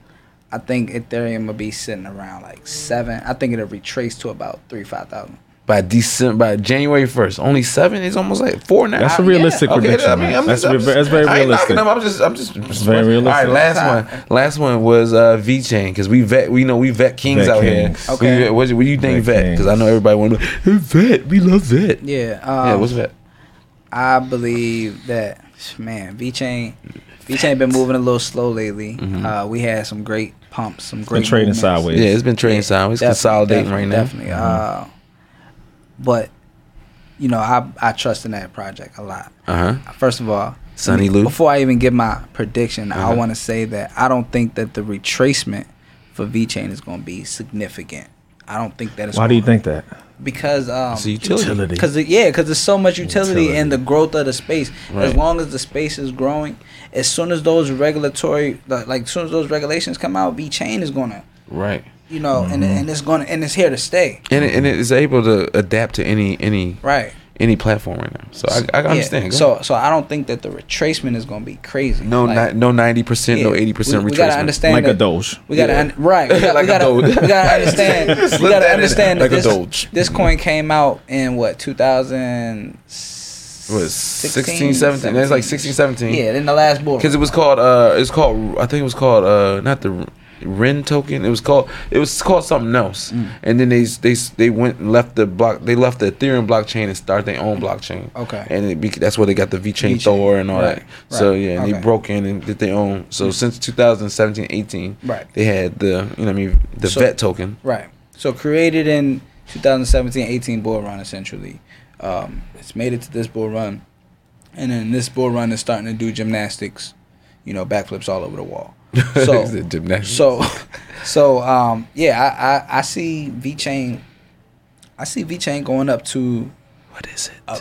I think Ethereum will be sitting around like seven. I think it'll retrace to about three five thousand. by December, by January first, only seven. It's almost like four now. That's a yeah. realistic Okay, prediction. I mean, man. I'm that's, just- I'm just- that's very I ain't knocking realistic. them. I'm just, I'm just. very All realistic. right, last one. Last one was uh, VeChain because we vet. We know we vet kings Vet out kings. here. Okay. We what, what do you think Vet vet? Because. I know everybody want to. Vet. We love vet. Yeah. Um, yeah. What's vet? I believe that man, VeChain, V Chain been moving a little slow lately. Mm-hmm. Uh, we had some great pumps, some great Been trading movements. sideways. Yeah, it's been trading sideways. Definitely, consolidating definitely, right now. Definitely. Uh, but you know, I I trust in that project a lot. Uh huh. First of all, Sunny Lou. Before I even give my prediction, I Uh-huh. want to say that I don't think that the retracement for VeChain is going to be significant. I don't think that it's. Why do you think that? Because um, It's a utility. because yeah, because there's so much utility, Utility. in the growth of the space. As long as the space is growing, as soon as those regulatory, like like, as soon as those regulations come out, VeChain is gonna, Right. you know, and Mm-hmm. and it's gonna and it's here to stay. And it, and it is able to adapt to any any Right. Any platform right now. So I, I understand. Go So so I don't think that the retracement is gonna be crazy. no Like, ni- no ninety percent, no eighty percent retracement. we gotta understand Like a that- Doge. We gotta Yeah. un- right. We gotta, Like we, gotta, Doge. we gotta understand. we gotta that in. understand Like a that this, Doge. this coin came out in what 2000. What, 16, 17? That's like 16, 17. Yeah, in the last bull. Because it was called uh it's called I think it was called uh not the VEN token. It was called it was called something else. Mm. And then they they they went and left the block they left the Ethereum blockchain and started their own blockchain. Okay. And it, that's where they got the VeChain VeChain. Thor and all Right, that. Right. So yeah, and okay. they broke in and did their own. So since 2017 18 Right. they had the you know what I mean the So- vet token. Right. So created in 2017-18 bull run essentially. Um, it's made it to this bull run, and then this bull run is starting to do gymnastics, you know, backflips all over the wall. So gymnastics? so so um yeah, I I, I see VeChain. I see VeChain going up to. what is it? Up,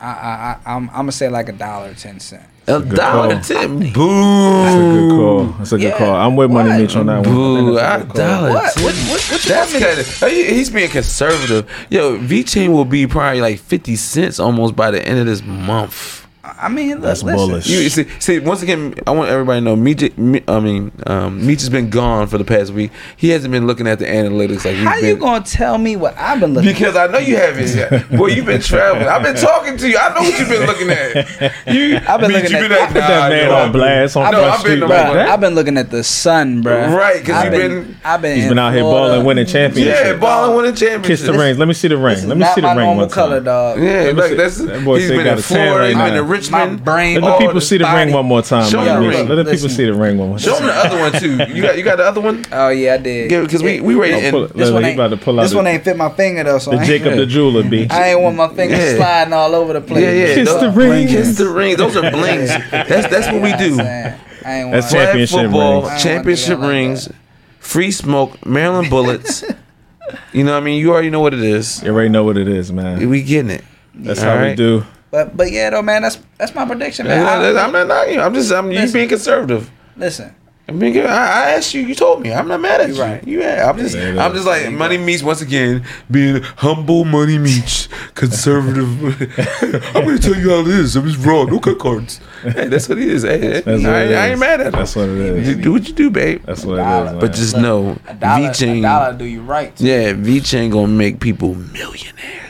I, I, I, I'm, I'm gonna say like a dollar ten cent. A good dollar call. ten. That's a good call. That's a good Yeah. call. I'm with Money What? Mitch on that one. I think Boo, that's a a good call. dollar. What? ten. What- what- what you That's kind of he's being conservative. Yo, VeChain will be probably like fifty cents almost by the end of this month. I mean, look, That's listen. bullish. You see, see, once again, I want everybody to know. Meech, Me- I mean, um, Meech has been gone for the past week. He hasn't been looking at the analytics like we've How been. you gonna tell me what I've been looking? At? Because I know you haven't. Boy, you've been traveling. I've been talking to you. I know what you've been looking at. You, I've been Meech, looking you at- been I Put that man yo, on blast on I know, Front I've been Street to like Bruh, that. I've been looking at the sun, bro. Right, 'cause I've you've been, been- I've been. He's in been out here balling, winning championships. Yeah, balling winning championships. Kiss the rings. Let me see the ring. Let me see the ring normal one time. color, dog. Yeah, look, that's that boy he's say been in Florida, he's been now. in Richmond. My brain- Let the people see the body. ring one more time. Show the ring. Let the people Listen. see the ring one more Show time. him the other one too. You got you got the other one? Oh yeah, I did. Yeah, because we we Oh, rated pull in it. This one ain't. about to pull out This one ain't fit my finger though, so The Jacob the jeweler B. I ain't want my finger sliding all over the place. Yeah, yeah. Kiss those- the ring. Kiss the ring. Those are blings. That's that's what we do. I ain't That's want- champ- flag Championship football, rings. I don't championship want to do that like rings, that. free smoke, Maryland bullets. you know what I mean? You already know what it is. You already know what it is, man. We getting it. That's All how we do. But but yeah, though, man, that's that's my prediction, man. I- I'm not knocking you. I'm just I'm you being conservative. listen, I mean, I, I asked you. You told me. I'm not mad at You you. right. You yeah. I'm just. Yeah, I'm just like Money Meech once again being humble. Money Meech conservative. I'm gonna tell you how it is. I'm just wrong. No cut cards. Hey, that's what it is. Hey, That's I, what it I is. ain't mad at it. That's what it is. You do what you do, babe. That's what it is. Dollar. Man. But just Look, know, a dollar, a VeChain. dollar do you right. too. Yeah, VeChain gonna make people millionaires.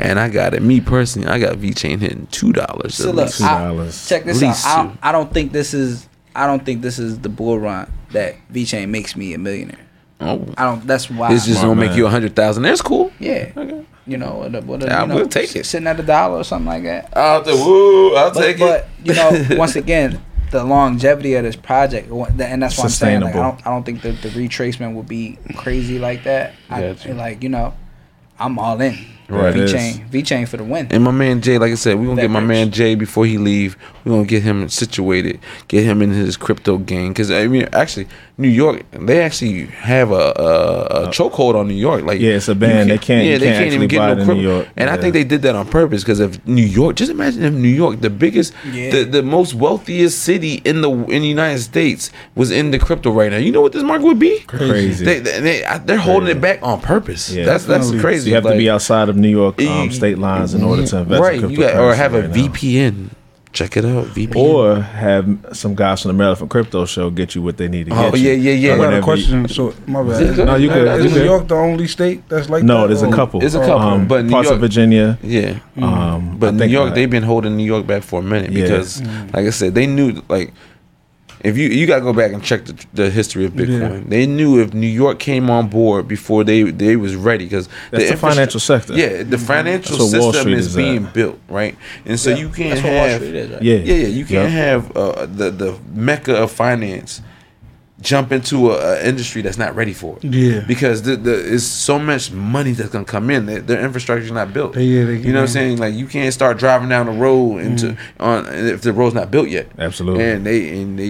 And I got it. Me personally, I got VeChain hitting two dollars. So look, Two I, dollars. check this out. I. I don't think this is. I don't think this is the bull run that VeChain makes me a millionaire. oh, I don't. That's why. it's just My gonna make you a hundred thousand. That's cool. yeah. Okay. You know, what a, what a, Yeah, you I'm know, gonna take it. Sitting at a dollar or something like that. I'll take. Woo, I'll But, take but it. you know, once again, the longevity of this project, and that's why I'm saying, like, I don't, I don't think that the retracement would be crazy like that. I, Gotcha. like, you know, I'm all in. Right, VeChain. V chain for the win. And my man Jay, like I said, we gonna That get my rich. man Jay before he leave. We gonna get him situated, get him in his crypto game. Cause I mean, actually, New York, they actually have a a, a chokehold on New York. Like, Yeah, it's a ban. you They can't- Yeah, they can't actually buy it in New crypto. York. And I think they did that on purpose. Cause if New York, just imagine if New York, the biggest, Yeah. the, the most wealthiest city in the in the United States, was in the crypto right now. You know what this market would be? Crazy. They, they, they, they're holding it back on purpose. Yeah. that's that's Definitely. crazy. So you have to be outside of New York um, state lines in order to invest right. in You got, or have a cryptocurrency right now. VPN. Check it out, VPN. Or have some guys from the Maryland from Crypto Show get you what they need to Oh, get you. yeah, yeah, yeah. I got a Whenever you- question. So my bad. No, you good, Is you New good. York the only state that's like No, that? there's a couple. There's a couple, um, but New parts York- of Virginia. yeah. Um, But New York, uh, they've been holding New York back for a minute Yeah. because, like I said, they knew like if you you gotta go back and check the, the history of Bitcoin. They knew if New York came on board before they they was ready because That's the financial sector. Yeah, the financial what Wall system is, is being built right, and so you can't That's what Wall have is, right? yeah, yeah, yeah. You can't Yep. have uh, the the mecca of finance jump into a, a industry that's not ready for it. Yeah. because the, the is so much money that's gonna come in. Their, their infrastructure's not built. They- yeah, they- you know what I'm saying? Like you can't start driving down the road into Mm-hmm. on if the road's not built yet. Absolutely. And they and they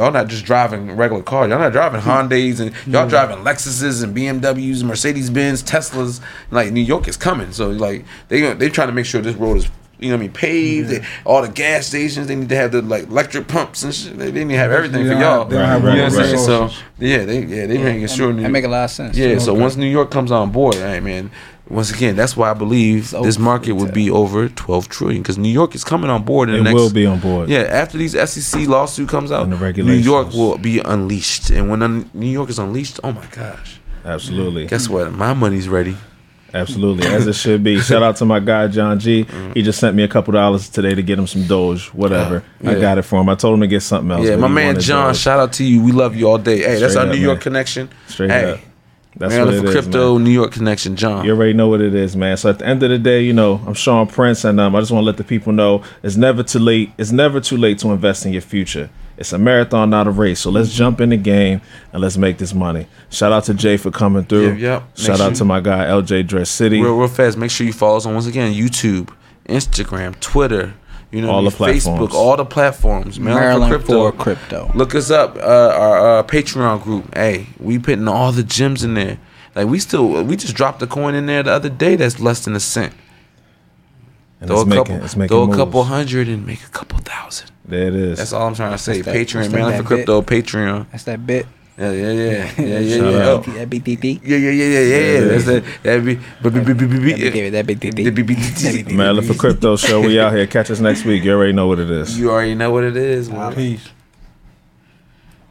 y'all not just driving regular cars. Y'all not driving Hondas and y'all driving Lexuses and BMWs, Mercedes Benz, Teslas. Like New York is coming, so like they they trying to make sure this road is. You know what I mean? Paved. They- all the gas stations. They need to have the like electric pumps and shit. They, they need to have everything They for y'all. have- they you know what I'm right, saying? So yeah, they yeah they making That- sure. New- that make a lot of sense. yeah, so once New York comes on board, hey man, once again, that's why I believe So this market would be over 12 trillion because New York is coming on board in It the next. will be on board. Yeah, after these SEC lawsuit comes out, And the New. York will be unleashed, and when un- New York is unleashed, oh my gosh, Absolutely. guess what? My money's ready. Absolutely, as it should be. Shout out to my guy John G. He just sent me a couple dollars today to get him some Doge, whatever. Yeah. I got it for him. I told him to get something else. yeah, my man John, shout out to you. We love you all day. Hey, that's our up, New York man. connection. Straight hey, up. That's Maryland what for it is, crypto, man. New York connection, John. You already know what it is, man. So at the end of the day, you know, I'm Sean Prince, and um, I just want to let the people know it's never too late. It's never too late to invest in your future. It's a marathon, not a race. So let's jump in the game and let's make this money. Shout out to Jay for coming through. Yep, yep. Make Shout out sure- to my guy LJ Dress City. real real fast. Make sure you follow us on once again YouTube, Instagram, Twitter. You know, All the Facebook, platforms. all the platforms. Maryland, Maryland for crypto. for crypto. Look us up. Uh, our uh, Patreon group. Hey, we putting all the gems in there. Like we still, we just dropped a coin in there the other day that's less than a cent. and Throw it's a making, couple, it's making throw a moves. couple hundred and make a couple thousand. There it is. That's all I'm trying to say. What's that- Patreon, that Maryland for bit? crypto. Patreon. That's that bit. Yeah, yeah, yeah, yeah, yeah, yeah. Shout yeah. out. Oh, That BTT. Yeah, yeah, yeah, yeah, yeah, yeah. That's that. That be, but be, be, be, be, be, That BTT. Maryland for Crypto Show. We out here. Catch us next week. You already know what it is. You already know what it is, man. Peace.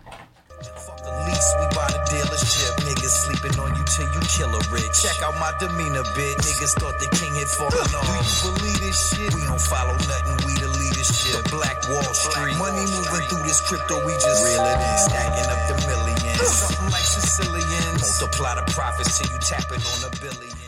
Fuck the lease, we buy the dealership. Niggas sleeping on you till you kill a rich. Check out my demeanor, bitch. Niggas thought the king had fallen off. Do you believe this shit? We don't follow nothing, we the leadership. Black Wall Street. Money moving through this crypto, we just reel it in. Stacking up the millions. Something like Sicilians. Multiply the profits till you tap it on a billion.